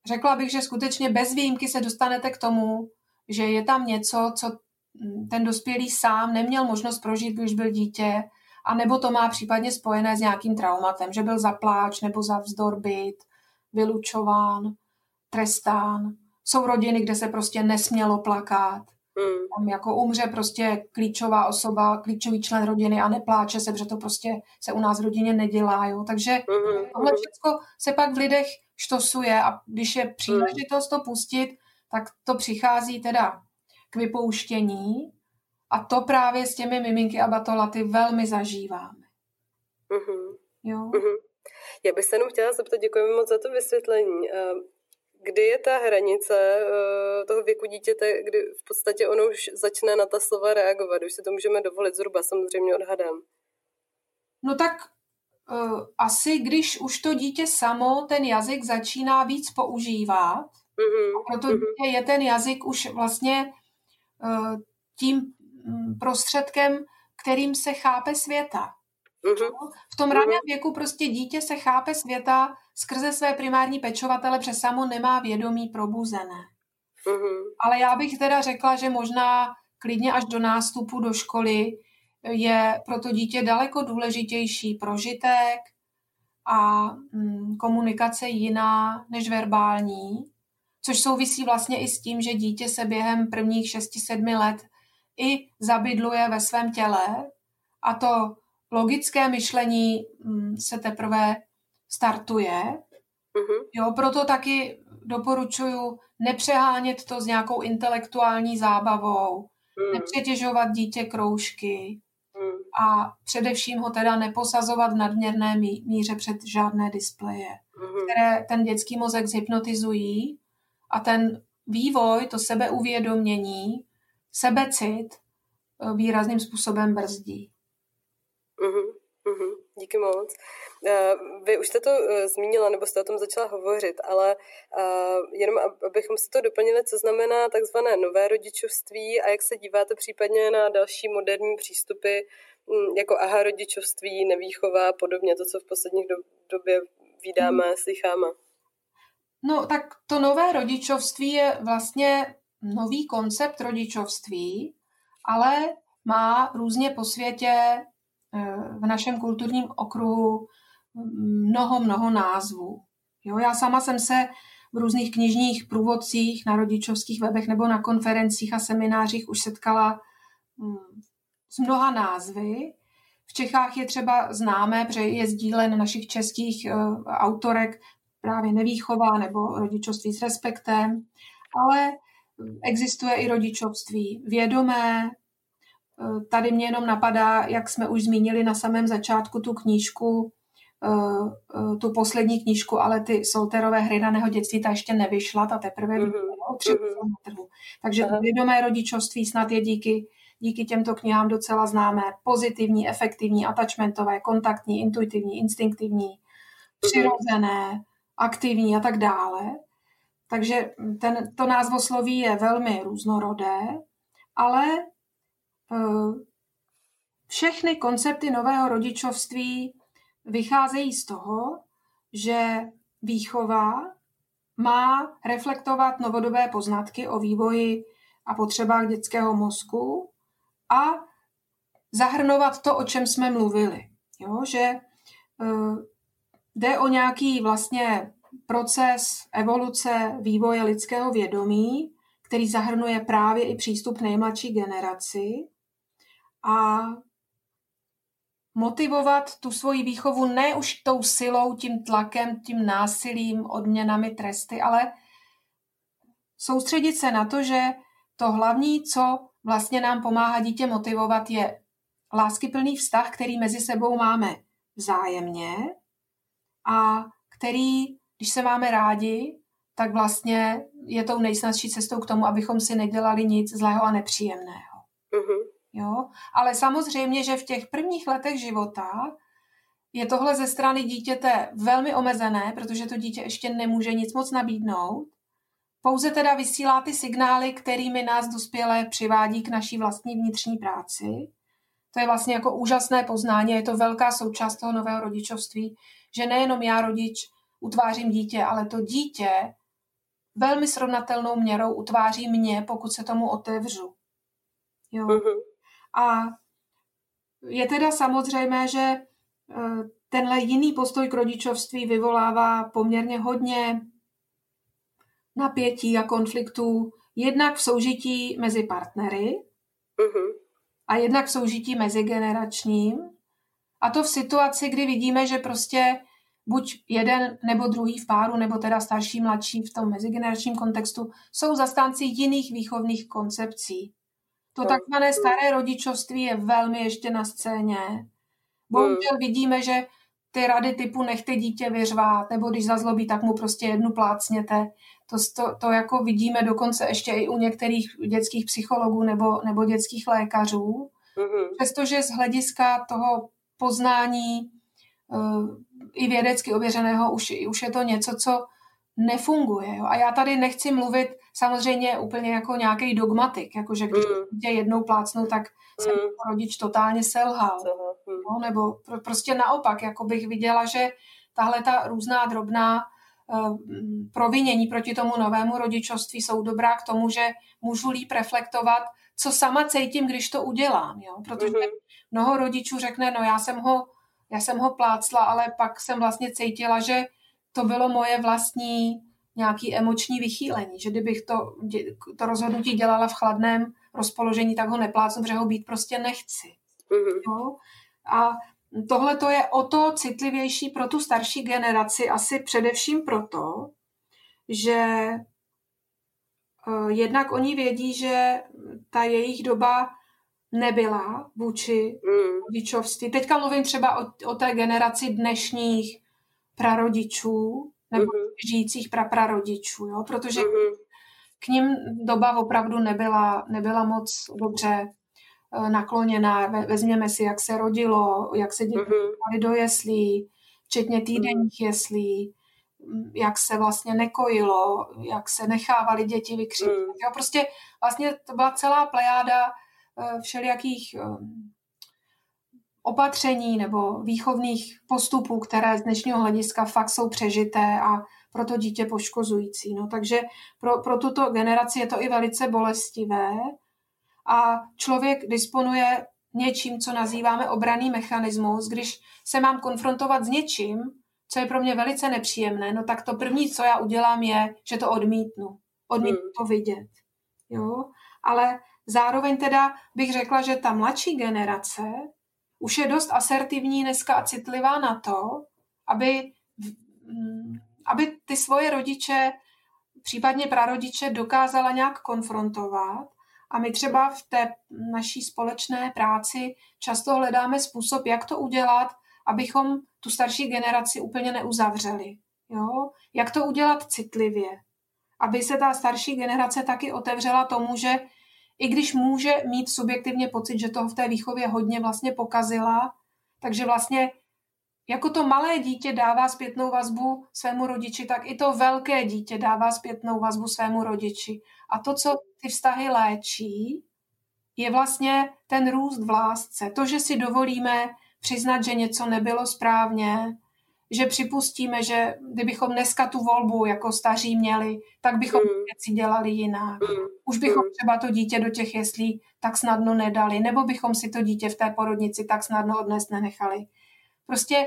řekla bych, že skutečně bez výjimky se dostanete k tomu, že je tam něco, co ten dospělý sám neměl možnost prožít, když byl dítě, a nebo to má případně spojené s nějakým traumatem, že byl zapláč nebo za vzdor byt, vylučován, trestán. Jsou rodiny, kde se prostě nesmělo plakat. Mm. Tam jako umře prostě klíčová osoba, klíčový člen rodiny a nepláče se, protože to prostě se u nás v rodině nedělá. Jo? Takže mm. tohle všechno se pak v lidech štosuje a když je příležitost to pustit, tak to přichází teda k vypouštění a to právě s těmi miminky a batolaty velmi zažíváme. Mm-hmm. Jo? Mm-hmm. Já bych se jenom chtěla zeptat, děkujeme moc za to vysvětlení. Kdy je ta hranice eh, toho věku dítěte, kdy v podstatě ono už začne na ta slova reagovat, už si to můžeme dovolit zhruba, samozřejmě odhadem. No tak uh, asi když už to dítě samo ten jazyk začíná víc používat, mm-hmm. proto mm-hmm. je ten jazyk už vlastně uh, tím mm, prostředkem, kterým se chápe světa. Mm-hmm. V tom raném mm-hmm. věku prostě dítě se chápe světa skrze své primární pečovatele, přes samo nemá vědomí probuzené. Mm-hmm. Ale já bych teda řekla, že možná klidně až do nástupu do školy je pro to dítě daleko důležitější prožitek a mm, komunikace jiná než verbální, což souvisí vlastně i s tím, že dítě se během prvních 6-7 let i zabydluje ve svém těle a to logické myšlení mm, se teprve startuje. Mm-hmm. Jo, proto taky doporučuji nepřehánět to s nějakou intelektuální zábavou, mm. nepřetěžovat dítě kroužky mm. a především ho teda neposazovat v nadměrné míře před žádné displeje, mm. které ten dětský mozek zhypnotizují a ten vývoj, to sebeuvědomění, sebecit eh, výrazným způsobem brzdí. Mm-hmm. Díky moc. Eh, vy už jste to eh, zmínila, nebo jste o tom začala hovořit, ale jenom abychom si to doplnili, co znamená takzvané nové rodičovství a jak se díváte případně na další moderní přístupy, hm, jako aha rodičovství, nevýchova a podobně, to, co v posledních době vydáme, mm. slycháme. No tak to nové rodičovství je vlastně nový koncept rodičovství, ale má různě po světě eh, v našem kulturním okruhu mnoho, mnoho názvů. Jo, já sama jsem se v různých knižních průvodcích na rodičovských webech nebo na konferencích a seminářích už setkala hm, s mnoha názvy. V Čechách je třeba známé, protože je sdílen našich českých uh, autorek právě nevýchova nebo rodičovství s respektem, ale existuje i rodičovství vědomé. Tady mě jenom napadá, jak jsme už zmínili na samém začátku tu knížku, tu poslední knížku, ale ty Solterové hry daného dětství, ta ještě nevyšla, ta teprve mm-hmm. tři na trhu. Takže Aha. vědomé rodičovství snad je díky, díky těmto knihám docela známé. Pozitivní, efektivní, attachmentové, kontaktní, intuitivní, instinktivní, mm-hmm. přirozené, aktivní a tak dále. Takže ten, to názvosloví je velmi různorodé, ale všechny koncepty nového rodičovství vycházejí z toho, že výchova má reflektovat novodobé poznatky o vývoji a potřebách dětského mozku a zahrnovat to, o čem jsme mluvili. Jo? Že uh, jde o nějaký vlastně proces evoluce vývoje lidského vědomí, který zahrnuje právě i přístup nejmladší generaci a motivovat tu svoji výchovu ne už tou silou, tím tlakem, tím násilím, odměnami, tresty, ale soustředit se na to, že to hlavní, co vlastně nám pomáhá dítě motivovat, je láskyplný vztah, který mezi sebou máme vzájemně a který, když se máme rádi, tak vlastně je tou nejsnazší cestou k tomu, abychom si nedělali nic zlého a nepříjemného. Uh-huh. Jo? Ale samozřejmě, že v těch prvních letech života je tohle ze strany dítěte velmi omezené, protože to dítě ještě nemůže nic moc nabídnout. Pouze teda vysílá ty signály, kterými nás dospělé přivádí k naší vlastní vnitřní práci. To je vlastně jako úžasné poznání, je to velká součást toho nového rodičovství, že nejenom já, rodič, utvářím dítě, ale to dítě velmi srovnatelnou měrou utváří mě, pokud se tomu otevřu. Jo. Uh-huh. A je teda samozřejmé, že e, tenhle jiný postoj k rodičovství vyvolává poměrně hodně napětí a konfliktů, jednak v soužití mezi partnery uh-huh. a jednak v soužití mezigeneračním. A to v situaci, kdy vidíme, že prostě buď jeden nebo druhý v páru, nebo teda starší, mladší v tom mezigeneračním kontextu, jsou zastánci jiných výchovných koncepcí. To takzvané staré rodičovství je velmi ještě na scéně. Bohužel hmm. vidíme, že ty rady typu nechte dítě vyřvát, nebo když zazlobí, tak mu prostě jednu plácněte. To, to, to jako vidíme dokonce ještě i u některých dětských psychologů nebo, nebo dětských lékařů. Mm-hmm. Přestože z hlediska toho poznání uh, i vědecky ověřeného už, už je to něco, co nefunguje. Jo? A já tady nechci mluvit samozřejmě úplně jako nějaký dogmatik, jako že když mm. tě jednou plácnu, tak jsem mm. rodič totálně selhal. Mm. No, nebo pro, prostě naopak, jako bych viděla, že tahle ta různá drobná uh, provinění proti tomu novému rodičovství jsou dobrá k tomu, že můžu líp reflektovat, co sama cítím, když to udělám. Jo? Protože mm. mnoho rodičů řekne, no já jsem ho já jsem ho plácla, ale pak jsem vlastně cítila, že to bylo moje vlastní nějaký emoční vychýlení, že kdybych to, to rozhodnutí dělala v chladném rozpoložení, tak ho neplácnu, protože ho být prostě nechci. Mm-hmm. No? A tohle to je o to citlivější pro tu starší generaci, asi především proto, že uh, jednak oni vědí, že ta jejich doba nebyla vůči mm. rodičovství. Teďka mluvím třeba o, o té generaci dnešních prarodičů nebo mm-hmm. žijících praprarodičů, jo? protože mm-hmm. k ním doba opravdu nebyla, nebyla moc dobře eh, nakloněná. Vezměme si, jak se rodilo, jak se děti mm-hmm. do jeslí, včetně týdenních mm-hmm. jeslí, jak se vlastně nekojilo, jak se nechávali děti vykřít. Mm. Jo, prostě vlastně to byla celá plejáda Eh, všelijakých eh, opatření nebo výchovných postupů, které z dnešního hlediska fakt jsou přežité a pro to dítě poškozující. No, takže pro, pro tuto generaci je to i velice bolestivé a člověk disponuje něčím, co nazýváme obraný mechanismus. Když se mám konfrontovat s něčím, co je pro mě velice nepříjemné, no tak to první, co já udělám, je, že to odmítnu. Odmítnu hmm. to vidět. Jo? Ale Zároveň teda bych řekla, že ta mladší generace už je dost asertivní dneska a citlivá na to, aby, mm, aby ty svoje rodiče, případně prarodiče, dokázala nějak konfrontovat. A my třeba v té naší společné práci často hledáme způsob, jak to udělat, abychom tu starší generaci úplně neuzavřeli. Jo? Jak to udělat citlivě? Aby se ta starší generace taky otevřela tomu, že i když může mít subjektivně pocit, že toho v té výchově hodně vlastně pokazila, takže vlastně jako to malé dítě dává zpětnou vazbu svému rodiči, tak i to velké dítě dává zpětnou vazbu svému rodiči. A to, co ty vztahy léčí, je vlastně ten růst v lásce. To, že si dovolíme přiznat, že něco nebylo správně, že připustíme, že kdybychom dneska tu volbu jako staří měli, tak bychom mm. věci dělali jinak. Mm. Už bychom mm. třeba to dítě do těch jeslí tak snadno nedali, nebo bychom si to dítě v té porodnici tak snadno odnést nenechali. Prostě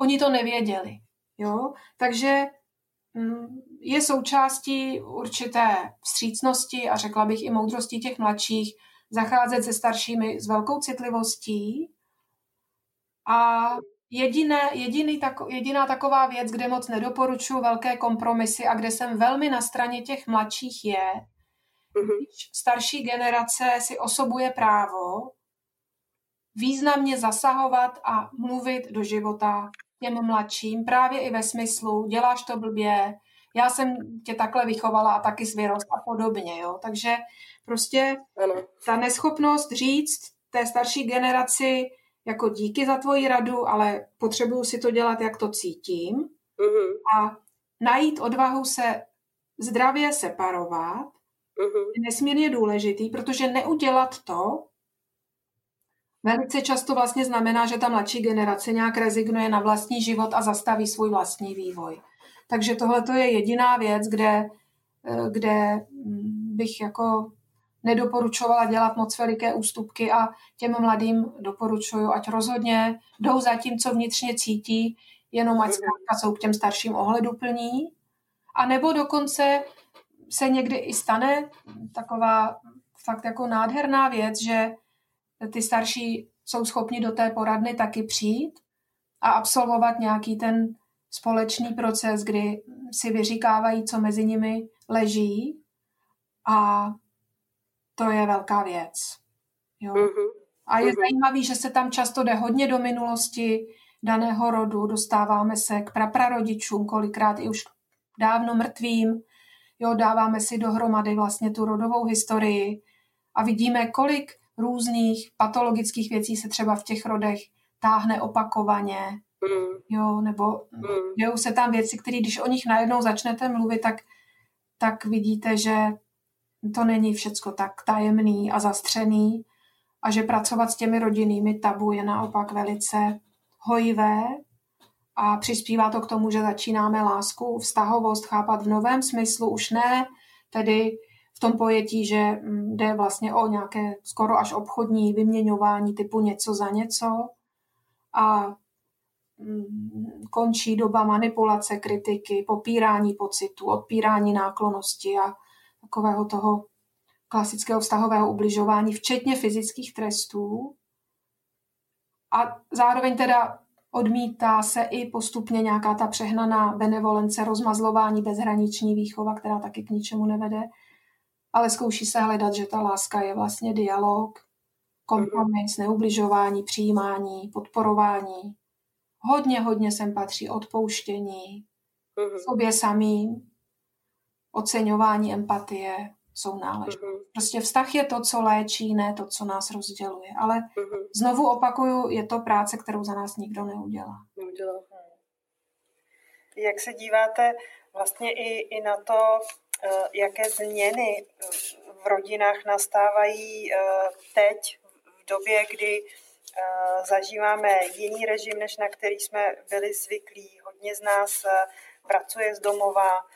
oni to nevěděli. Jo? Takže mm, je součástí určité vstřícnosti a řekla bych i moudrosti těch mladších zacházet se staršími s velkou citlivostí. A jediné, jediný tak, jediná taková věc, kde moc nedoporučuji velké kompromisy a kde jsem velmi na straně těch mladších je, mm-hmm. když starší generace si osobuje právo významně zasahovat a mluvit do života těm mladším, právě i ve smyslu, děláš to blbě, já jsem tě takhle vychovala a taky zvěrost a podobně, jo. Takže prostě ano. ta neschopnost říct té starší generaci jako díky za tvoji radu, ale potřebuju si to dělat, jak to cítím uh-huh. a najít odvahu se zdravě separovat uh-huh. je nesmírně důležitý, protože neudělat to velice často vlastně znamená, že ta mladší generace nějak rezignuje na vlastní život a zastaví svůj vlastní vývoj. Takže tohle to je jediná věc, kde, eh, kde mm, bych jako nedoporučovala dělat moc veliké ústupky a těm mladým doporučuju, ať rozhodně jdou za tím, co vnitřně cítí, jenom ať zkrátka jsou k těm starším ohleduplní. A nebo dokonce se někdy i stane taková fakt jako nádherná věc, že ty starší jsou schopni do té poradny taky přijít a absolvovat nějaký ten společný proces, kdy si vyříkávají, co mezi nimi leží a to je velká věc. Jo. Mm-hmm. A je mm-hmm. zajímavý, že se tam často jde hodně do minulosti daného rodu, dostáváme se k praprarodičům, kolikrát i už dávno mrtvým, jo, dáváme si dohromady vlastně tu rodovou historii a vidíme, kolik různých patologických věcí se třeba v těch rodech táhne opakovaně, mm. jo, nebo mm. dějou se tam věci, které když o nich najednou začnete mluvit, tak, tak vidíte, že to není všecko tak tajemný a zastřený a že pracovat s těmi rodinnými tabu je naopak velice hojivé a přispívá to k tomu, že začínáme lásku, vztahovost chápat v novém smyslu, už ne tedy v tom pojetí, že mm, jde vlastně o nějaké skoro až obchodní vyměňování typu něco za něco a mm, končí doba manipulace, kritiky, popírání pocitu, odpírání náklonosti a takového toho klasického vztahového ubližování, včetně fyzických trestů. A zároveň teda odmítá se i postupně nějaká ta přehnaná benevolence, rozmazlování, bezhraniční výchova, která taky k ničemu nevede. Ale zkouší se hledat, že ta láska je vlastně dialog, kompromis, neubližování, přijímání, podporování. Hodně, hodně sem patří odpouštění, mhm. sobě samým, oceňování, empatie jsou náležité. Uh-huh. Prostě vztah je to, co léčí, ne to, co nás rozděluje. Ale uh-huh. znovu opakuju, je to práce, kterou za nás nikdo neudělá. Neudělá. Jak se díváte vlastně i, i na to, eh, jaké změny eh, v rodinách nastávají eh, teď, v době, kdy zažíváme jiný režim, než na který jsme byli zvyklí. Hodně z nás pracuje z domova,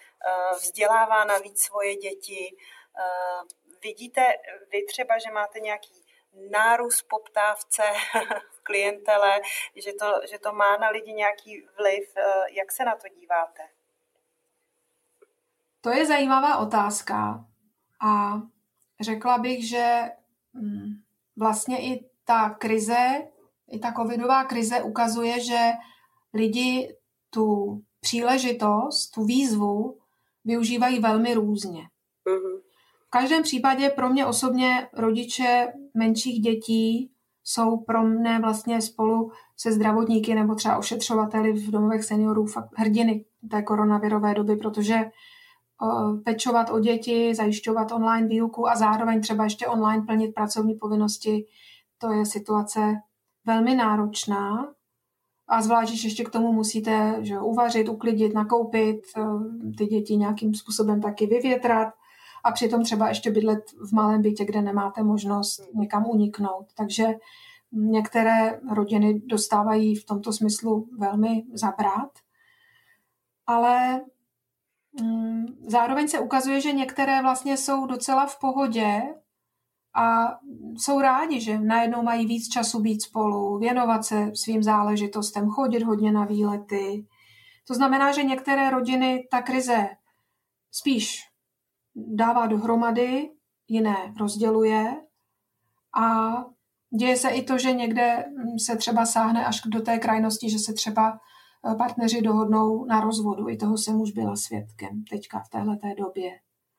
vzdělává navíc svoje děti. Eh, vidíte vy třeba, že máte nějaký nárůst poptávce v klientele, že to, že to má na lidi nějaký vliv. Eh, jak se na to díváte? To je zajímavá otázka a řekla bych, že mm, vlastně i ta krize, i ta covidová krize ukazuje, že lidi tu příležitost, tu výzvu využívají velmi různě. Mm-hmm. V každém případě pro mě osobně rodiče menších dětí jsou pro mě vlastně spolu se zdravotníky nebo třeba ošetřovateli v domovech seniorů fakt hrdiny té koronavirové doby, protože pečovat o děti, zajišťovat online výuku a zároveň třeba ještě online plnit pracovní povinnosti, to je situace velmi náročná a zvlášť, když ještě k tomu musíte že, uvařit, uklidit, nakoupit, eh, ty děti nějakým způsobem taky vyvětrat a přitom třeba ještě bydlet v malém bytě, kde nemáte možnost někam uniknout. Takže některé rodiny dostávají v tomto smyslu velmi zabrat, ale mm, zároveň se ukazuje, že některé vlastně jsou docela v pohodě a jsou rádi, že najednou mají víc času být spolu, věnovat se svým záležitostem, chodit hodně na výlety. To znamená, že některé rodiny ta krize spíš dává dohromady, jiné rozděluje a děje se i to, že někde se třeba sáhne až do té krajnosti, že se třeba eh, partneři dohodnou na rozvodu. I toho jsem už byla svědkem teďka v téhle době.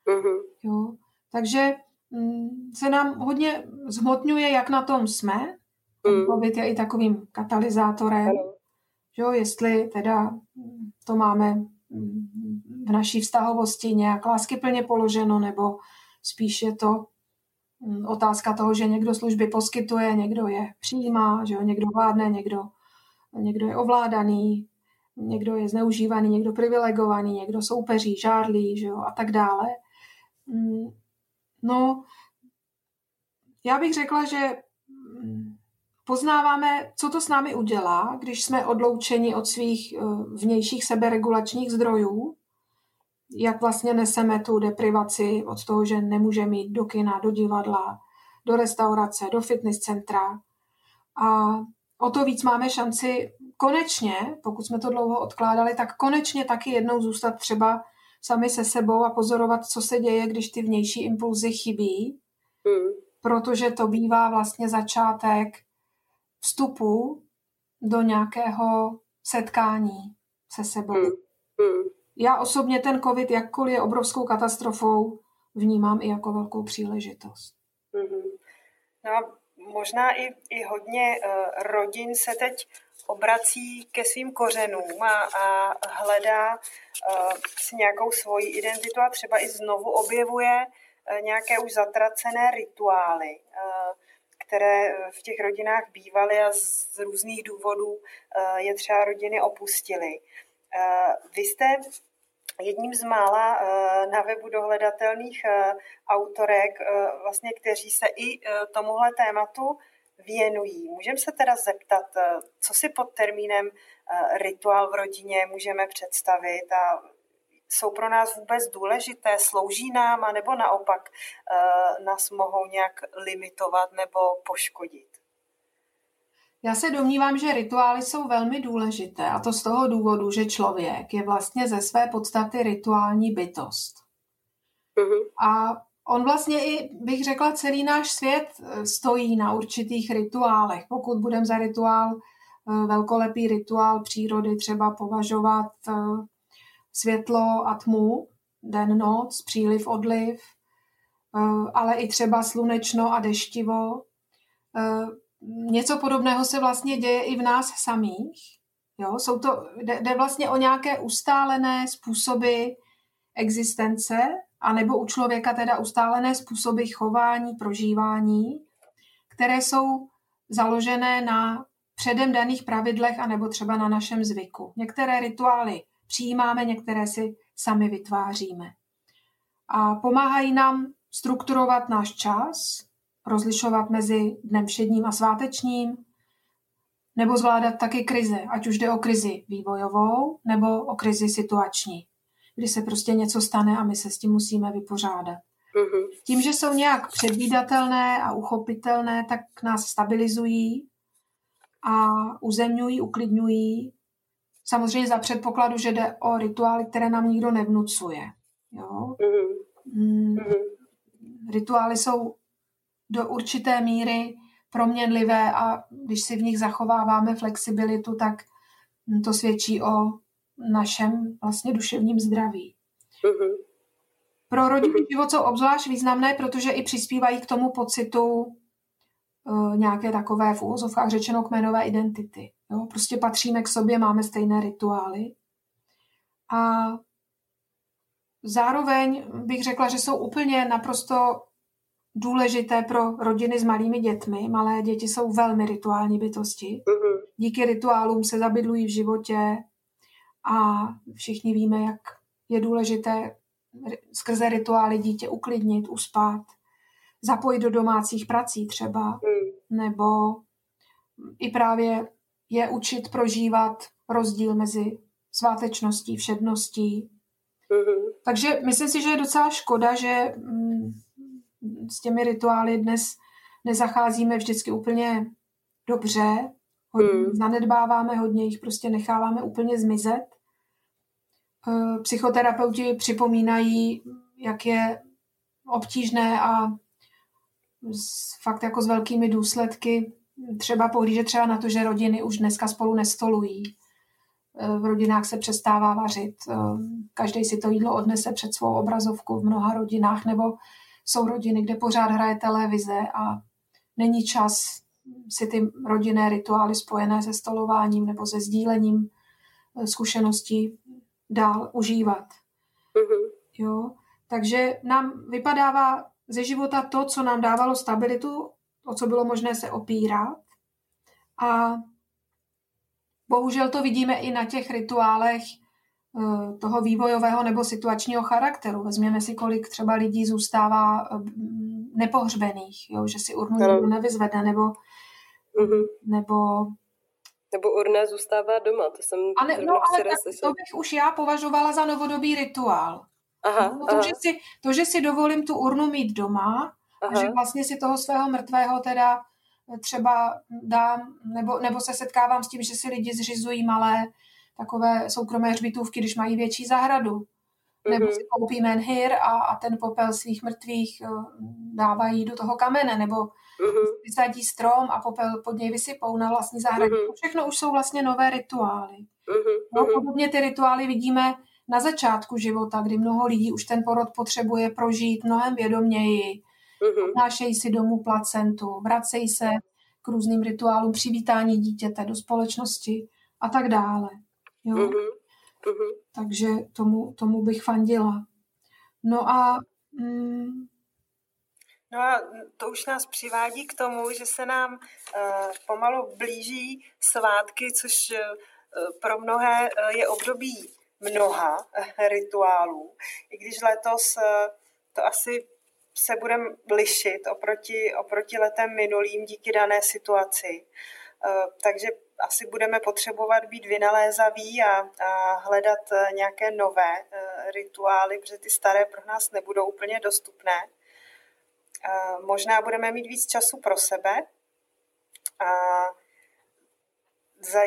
Mm-hmm. Jo? Takže se nám hodně zhmotňuje, jak na tom jsme. Mm. COVID je i takovým katalyzátorem. Ano. Jo, jestli teda to máme v naší vztahovosti nějak láskyplně položeno, nebo spíš je to mm, otázka toho, že někdo služby poskytuje, někdo je přijímá, že jo, někdo vládne, někdo, někdo je ovládaný, někdo je zneužívaný, někdo privilegovaný, někdo soupeří, žárlí, že jo, a tak dále. No, já bych řekla, že mm, poznáváme, co to s námi udělá, když jsme odloučeni od svých eh, vnějších seberegulačních zdrojů, jak vlastně neseme tu deprivaci od toho, že nemůžeme jít do kina, do divadla, do restaurace, do fitness centra. A o to víc máme šanci konečně, pokud jsme to dlouho odkládali, tak konečně taky jednou zůstat třeba sami se sebou a pozorovat, co se děje, když ty vnější impulzy chybí, mm. protože to bývá vlastně začátek vstupu do nějakého setkání se sebou. Mm. Mm. Já osobně ten covid, jakkoliv je obrovskou katastrofou, vnímám i jako velkou příležitost. Mm-hmm. No, možná i, i hodně uh, rodin se teď obrací ke svým kořenům a, a hledá uh, si nějakou svoji identitu a třeba i znovu objevuje uh, nějaké už zatracené rituály, uh, které v těch rodinách bývaly a z různých důvodů uh, je třeba rodiny opustily. Uh, vy jste jedním z mála na webu dohledatelných autorek, vlastně, kteří se i tomuhle tématu věnují. Můžeme se teda zeptat, co si pod termínem rituál v rodině můžeme představit a jsou pro nás vůbec důležité, slouží nám, anebo naopak nás mohou nějak limitovat nebo poškodit? Já se domnívám, že rituály jsou velmi důležité a to z toho důvodu, že člověk je vlastně ze své podstaty rituální bytost. Uh-huh. A on vlastně i, bych řekla, celý náš svět eh, stojí na určitých rituálech. Pokud budeme za rituál, eh, velkolepý rituál přírody třeba považovat eh, světlo a tmu, den, noc, příliv, odliv, ale i třeba slunečno a deštivo, něco podobného se vlastně děje i v nás samých. Jo? Jsou to, jde, jde vlastně o nějaké ustálené způsoby existence, anebo u člověka teda ustálené způsoby chování, prožívání, které jsou založené na předem daných pravidlech anebo třeba na našem zvyku. Některé rituály přijímáme, některé si sami vytváříme. A pomáhají nám strukturovat náš čas, rozlišovat mezi dnem všedním a svátečním, nebo zvládat taky krize, ať už jde o krizi vývojovou nebo o krizi situační, kdy se prostě něco stane a my se s tím musíme vypořádat. Mm-hmm. Tím, že jsou nějak předvídatelné a uchopitelné, tak nás stabilizují a uzemňují, uklidňují. Samozřejmě za předpokladu, že jde o rituály, které nám nikdo nevnucuje. Jo? Mm-hmm. Mm. Rituály jsou do určité míry proměnlivé a když si v nich zachováváme flexibilitu, tak to svědčí o našem vlastně duševním zdraví. Uh-huh. Pro rodinný uh-huh. život jsou obzvlášť významné, protože i přispívají k tomu pocitu uh, nějaké takové v úvozovkách řečeno kmenové identity. Jo? Prostě patříme k sobě, máme stejné rituály. A zároveň bych řekla, že jsou úplně naprosto důležité pro rodiny s malými dětmi. Malé děti jsou velmi rituální bytosti. Mhm. Díky rituálům se zabydlují v životě a všichni víme, jak je důležité skrze rituály dítě uklidnit, uspat, zapojit do domácích prací třeba, mhm. nebo i právě je učit prožívat rozdíl mezi svátečností, všedností. Mhm. Takže myslím si, že je docela škoda, že mm, s těmi rituály dnes nezacházíme vždycky úplně dobře, hodně, hmm. zanedbáváme hodně, jich prostě necháváme úplně zmizet. eh, psychoterapeuti připomínají, jak je obtížné a fakt jako s velkými důsledky třeba pohlížet třeba na to, že rodiny už dneska spolu nestolují. Eh, v rodinách se přestává vařit. Eh, každý si to jídlo odnese před svou obrazovku v mnoha rodinách, nebo jsou rodiny, kde pořád hraje televize a není čas si ty rodinné rituály spojené se stolováním nebo se sdílením eh, zkušeností dál užívat. Mm-hmm. Jo? Takže nám vypadává ze života to, co nám dávalo stabilitu, o co bylo možné se opírat. A bohužel to vidíme i na těch rituálech toho vývojového nebo situačního charakteru. Vezměme si, kolik třeba lidí zůstává eh, nepohřbených, jo? že si urnu nevyzvede, nebo, mm-hmm. nebo nebo urna zůstává doma, to jsem ale, no, ale tak to bych už já považovala za novodobý rituál. Aha, no, to, aha. Že si, to, že si dovolím tu urnu mít doma aha. a že vlastně si toho svého mrtvého teda třeba dám, nebo, nebo se setkávám s tím, že si lidi zřizují malé takové soukromé hřbitůvky, když mají větší zahradu. Nebo mm-hmm. si koupí menhir a, a ten popel svých mrtvých uh, dávají do toho kamene, nebo mm-hmm. vysadí strom a popel pod něj vysypou na vlastní zahradě. Mm-hmm. Všechno už jsou vlastně nové rituály. Mm-hmm. No, podobně ty rituály vidíme na začátku života, kdy mnoho lidí už ten porod potřebuje prožít mnohem vědoměji. Mm-hmm. Nášejí si domů placentu, vracejí se k různým rituálům přivítání dítěte do společnosti a tak dále. Jo? Mm-hmm. Takže tomu, tomu bych fandila. No a mm, No a to už nás přivádí k tomu, že se nám uh, pomalu blíží svátky, což uh, pro mnohé uh, je období mnoha rituálů. I když letos to asi se budeme lišit oproti, oproti letem minulým díky dané situaci. Takže asi budeme potřebovat být vynalézaví a, a hledat nějaké nové uh, rituály, protože ty staré pro nás nebudou úplně dostupné. Možná budeme mít víc času pro sebe a za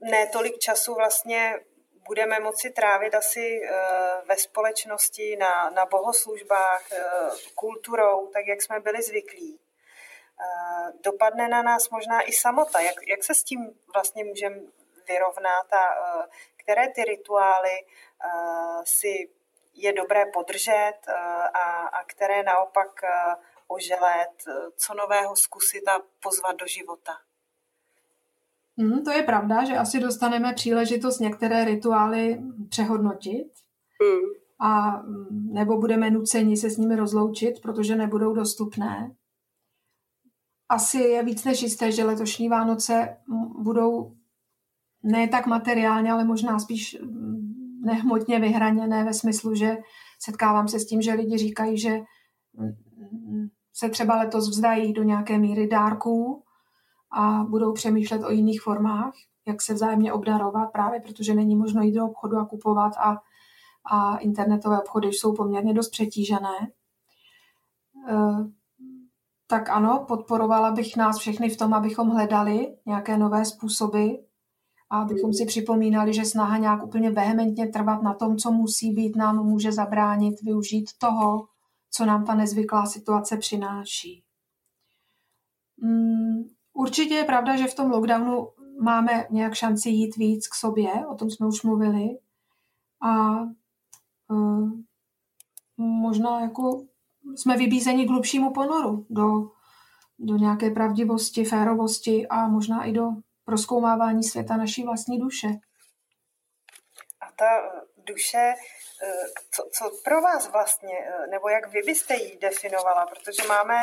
ne tolik času vlastně budeme moci trávit asi ve společnosti, na, na bohoslužbách, kulturou, tak jak jsme byli zvyklí. Dopadne na nás možná i samota. Jak, jak se s tím vlastně můžeme vyrovnat a které ty rituály si je dobré podržet eh, a, a které naopak eh, oželet, eh, co nového zkusit a pozvat do života. Mm, to je pravda, že asi dostaneme příležitost některé rituály přehodnotit mm. a mm, nebo budeme nuceni se s nimi rozloučit, protože nebudou dostupné. Asi je víc než jisté, že letošní Vánoce budou ne tak materiálně, ale možná spíš nehmotně vyhraněné ve smyslu, že setkávám se s tím, že lidi říkají, že se třeba letos vzdají do nějaké míry dárků a budou přemýšlet o jiných formách, jak se vzájemně obdarovat, právě protože není možno jít do obchodu a kupovat a, a internetové obchody jsou poměrně dost přetížené. Tak ano, podporovala bych nás všechny v tom, abychom hledali nějaké nové způsoby, a abychom si připomínali, že snaha nějak úplně vehementně trvat na tom, co musí být, nám může zabránit využít toho, co nám ta nezvyklá situace přináší. Mm, určitě je pravda, že v tom lockdownu máme nějak šanci jít víc k sobě, o tom jsme už mluvili. A uh, možná jako jsme vybízeni k hlubšímu ponoru do, do nějaké pravdivosti, férovosti a možná i do proskoumávání světa naší vlastní duše. A ta eh, duše, eh, co, co pro vás vlastně, eh, nebo jak vy byste ji definovala, protože máme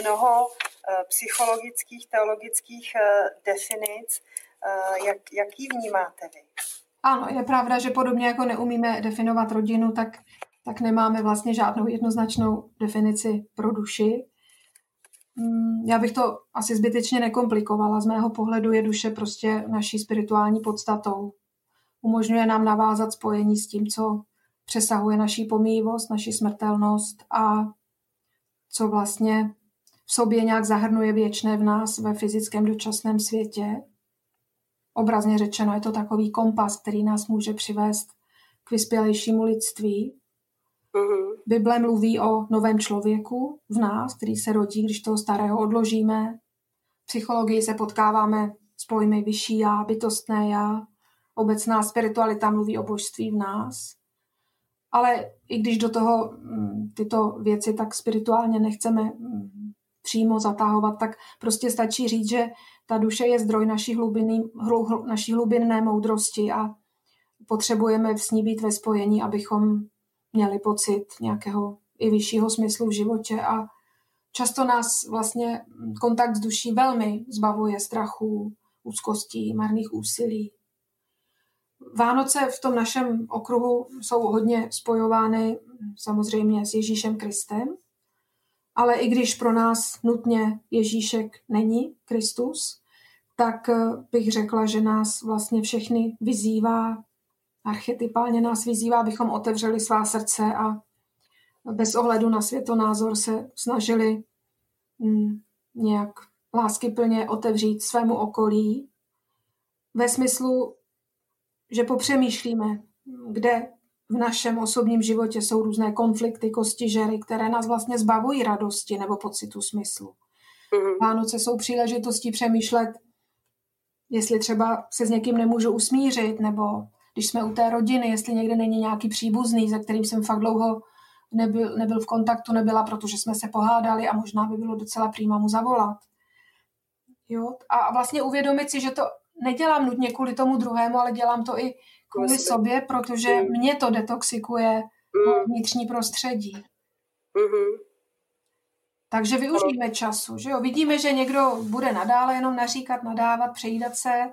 mnoho psychologických, teologických definic, jak, jak ji vnímáte vy? Ano, je pravda, že podobně jako neumíme definovat rodinu, tak, tak nemáme vlastně žádnou jednoznačnou definici pro duši. Mm, já bych to asi zbytečně nekomplikovala. Z mého pohledu je duše prostě naší spirituální podstatou. Umožňuje nám navázat spojení s tím, co přesahuje naší pomývost, naši smrtelnost a co vlastně v sobě nějak zahrnuje věčné v nás ve fyzickém dočasném světě. obrazně řečeno je to takový kompas, který nás může přivést k vyspělejšímu lidství. Mm-hmm. Bible mluví o novém člověku v nás, který se rodí, když toho starého odložíme. V psychologii se potkáváme s pojmy vyšší já, bytostné já. Obecná spiritualita mluví o božství v nás. Ale i když do toho mm, tyto věci tak spirituálně nechceme mm, přímo zatahovat, tak prostě stačí říct, že ta duše je zdroj naší, hlubiny, naší hlubinné moudrosti a potřebujeme s ní být ve spojení, abychom měli pocit nějakého i vyššího smyslu v životě a často nás vlastně kontakt s duší velmi zbavuje strachu, úzkostí, marných úsilí. Vánoce v tom našem okruhu jsou hodně spojovány samozřejmě s Ježíšem Kristem, ale i když pro nás nutně Ježíšek není Kristus, tak bych řekla, že nás vlastně všechny vyzývá, archetypálně nás vyzývá, abychom otevřeli svá srdce a bez ohledu na světonázor se snažili mm, nějak láskyplně otevřít svému okolí ve smyslu, že popřemýšlíme, kde v našem osobním životě jsou různé konflikty, kostižery, které nás vlastně zbavují radosti nebo pocitu smyslu. Mm-hmm. Vánoce jsou příležitostí přemýšlet, jestli třeba se s někým nemůžu usmířit, nebo když jsme u té rodiny, jestli někde není nějaký příbuzný, se kterým jsem fakt dlouho nebyl, nebyl v kontaktu, nebyla, protože jsme se pohádali a možná by bylo docela přímo mu zavolat. Jo? A vlastně uvědomit si, že to nedělám nutně kvůli tomu druhému, ale dělám to i kvůli vlastně. sobě, protože mm. mě to detoxikuje mm. vnitřní prostředí. Mm-hmm. Takže využijeme času, že jo? Vidíme, že někdo bude nadále jenom naříkat, nadávat, přejídat se,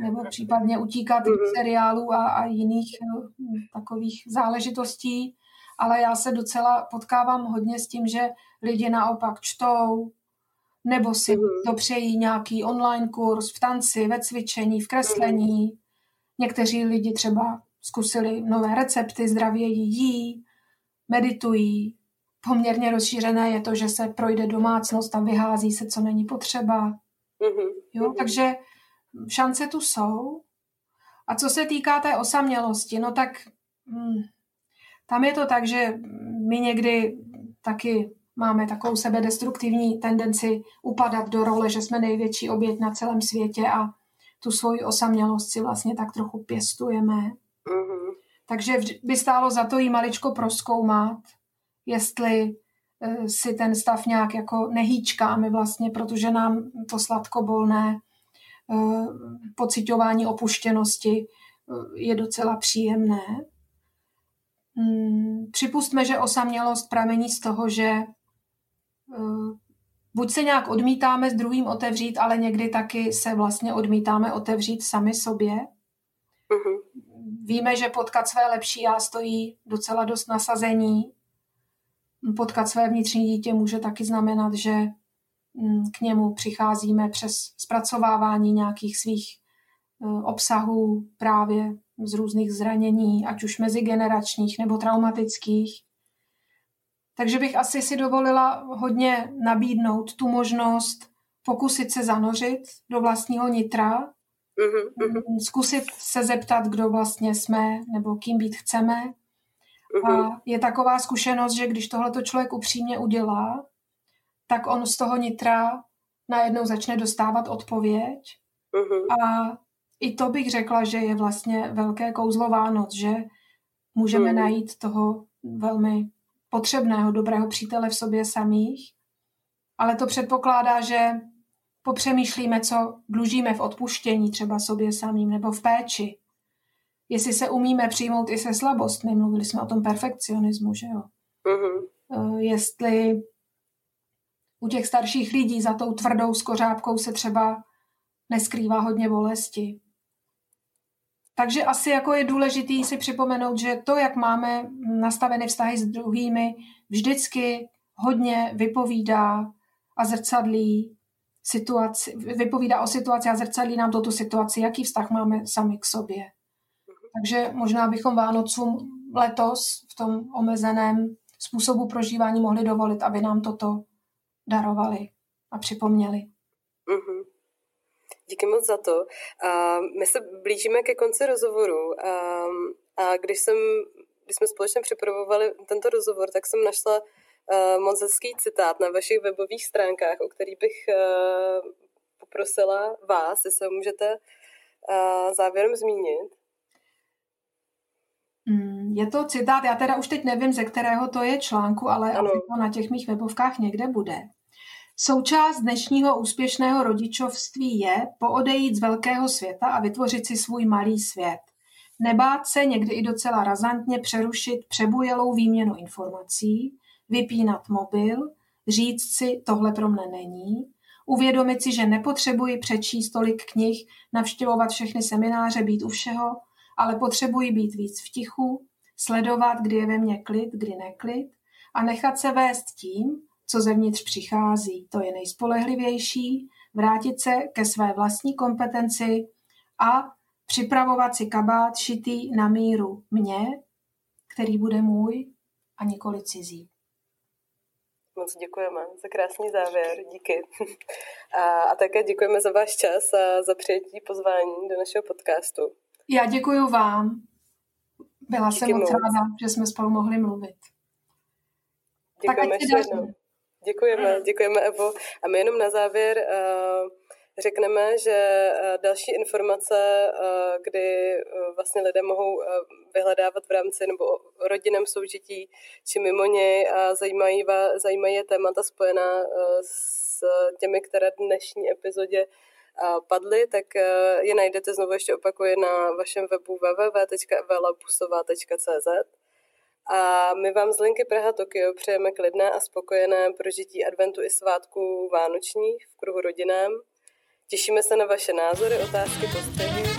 nebo případně utíkat mm-hmm. seriálů a, a jiných no, takových záležitostí, ale já se docela potkávám hodně s tím, že lidi naopak čtou, nebo si mm-hmm. to přejí nějaký online kurz v tanci, ve cvičení, v kreslení. Mm-hmm. Někteří lidi třeba zkusili nové recepty, zdravě jí, meditují. Poměrně rozšířené je to, že se projde domácnost a vyhází se, co není potřeba. Mm-hmm. Jo, mm-hmm. takže šance tu jsou. A co se týká té osamělosti, no tak hm, tam je to tak, že my někdy taky máme takovou sebedestruktivní tendenci upadat do role, že jsme největší oběť na celém světě a tu svoji osamělost si vlastně tak trochu pěstujeme. Mm-hmm. Takže by stálo za to jí maličko proskoumat, jestli e, si ten stav nějak jako nehýčkáme vlastně, protože nám to sladkobolné pocitování opuštěnosti e, je docela příjemné. Hmm, připustme, že osamělost pramení z toho, že Eh, buď se nějak odmítáme s druhým otevřít, ale někdy taky se vlastně odmítáme otevřít sami sobě. Uh-huh. Víme, že potkat své lepší já stojí docela dost nasazení. Potkat své vnitřní dítě může taky znamenat, že k němu přicházíme přes zpracovávání nějakých svých eh, obsahů právě z různých zranění, ať už mezigeneračních nebo traumatických. Takže bych asi si dovolila hodně nabídnout tu možnost pokusit se zanořit do vlastního nitra, mm-hmm. zkusit se zeptat, kdo vlastně jsme nebo kým být chceme. Mm-hmm. A je taková zkušenost, že když tohleto člověk upřímně udělá, tak on z toho nitra najednou začne dostávat odpověď. Mm-hmm. A i to bych řekla, že je vlastně velké kouzlo Vánoc, že můžeme mm-hmm. najít toho velmi potřebného dobrého přítele v sobě samých, ale to předpokládá, že popřemýšlíme, co dlužíme v odpuštění třeba sobě samým nebo v péči. Jestli se umíme přijmout i se slabostmi, mluvili jsme o tom perfekcionismu, že jo? Uh-huh. Jestli u těch starších lidí za tou tvrdou skořápkou se třeba neskrývá hodně bolesti. Takže asi jako je důležitý si připomenout, že to, jak máme nastaveny vztahy s druhými, vždycky hodně vypovídá a zrcadlí situaci, vypovídá o situaci a zrcadlí nám toto situaci, jaký vztah máme sami k sobě. Takže možná bychom Vánocům letos v tom omezeném způsobu prožívání mohli dovolit, aby nám toto darovali a připomněli. Mm-hmm. Díky moc za to. A my se blížíme ke konci rozhovoru a, a když, jsem, když jsme společně připravovali tento rozhovor, tak jsem našla uh, moc hezký citát na vašich webových stránkách, o který bych uh, poprosila vás, jestli ho můžete uh, závěrem zmínit. Mm, je to citát, já teda už teď nevím, ze kterého to je článku, ale ano. to na těch mých webovkách někde bude. Součást dnešního úspěšného rodičovství je poodejít z velkého světa a vytvořit si svůj malý svět. Nebát se někdy i docela razantně přerušit přebujelou výměnu informací, vypínat mobil, říct si, tohle pro mne není, uvědomit si, že nepotřebuji přečíst tolik knih, navštěvovat všechny semináře, být u všeho, ale potřebuji být víc v tichu, sledovat, kdy je ve mně klid, kdy neklid a nechat se vést tím, co zevnitř přichází. To je nejspolehlivější, vrátit se ke své vlastní kompetenci a připravovat si kabát šitý na míru mě, který bude můj a nikoli cizí. Moc děkujeme za krásný závěr, díky. A, a také děkujeme za váš čas a za přijetí pozvání do našeho podcastu. Já děkuji vám. Byla díky jsem moc ráda, že jsme spolu mohli mluvit. Děkujeme tak ještě jednou. Děkujeme, děkujeme Evo. A my jenom na závěr uh, řekneme, že uh, další informace, uh, kdy vlastně lidé mohou vyhledávat v rámci nebo rodinném soužití či mimo něj a zajímají, zajímají je témata spojená s těmi, které dnešní epizodě padly, tak je najdete znovu ještě opakuje na vašem webu www.evelabusová.cz a my vám z linky Praha Tokio přejeme klidné a spokojené prožití adventu i svátků vánočních v kruhu rodinám. Těšíme se na vaše názory, otázky, postřehy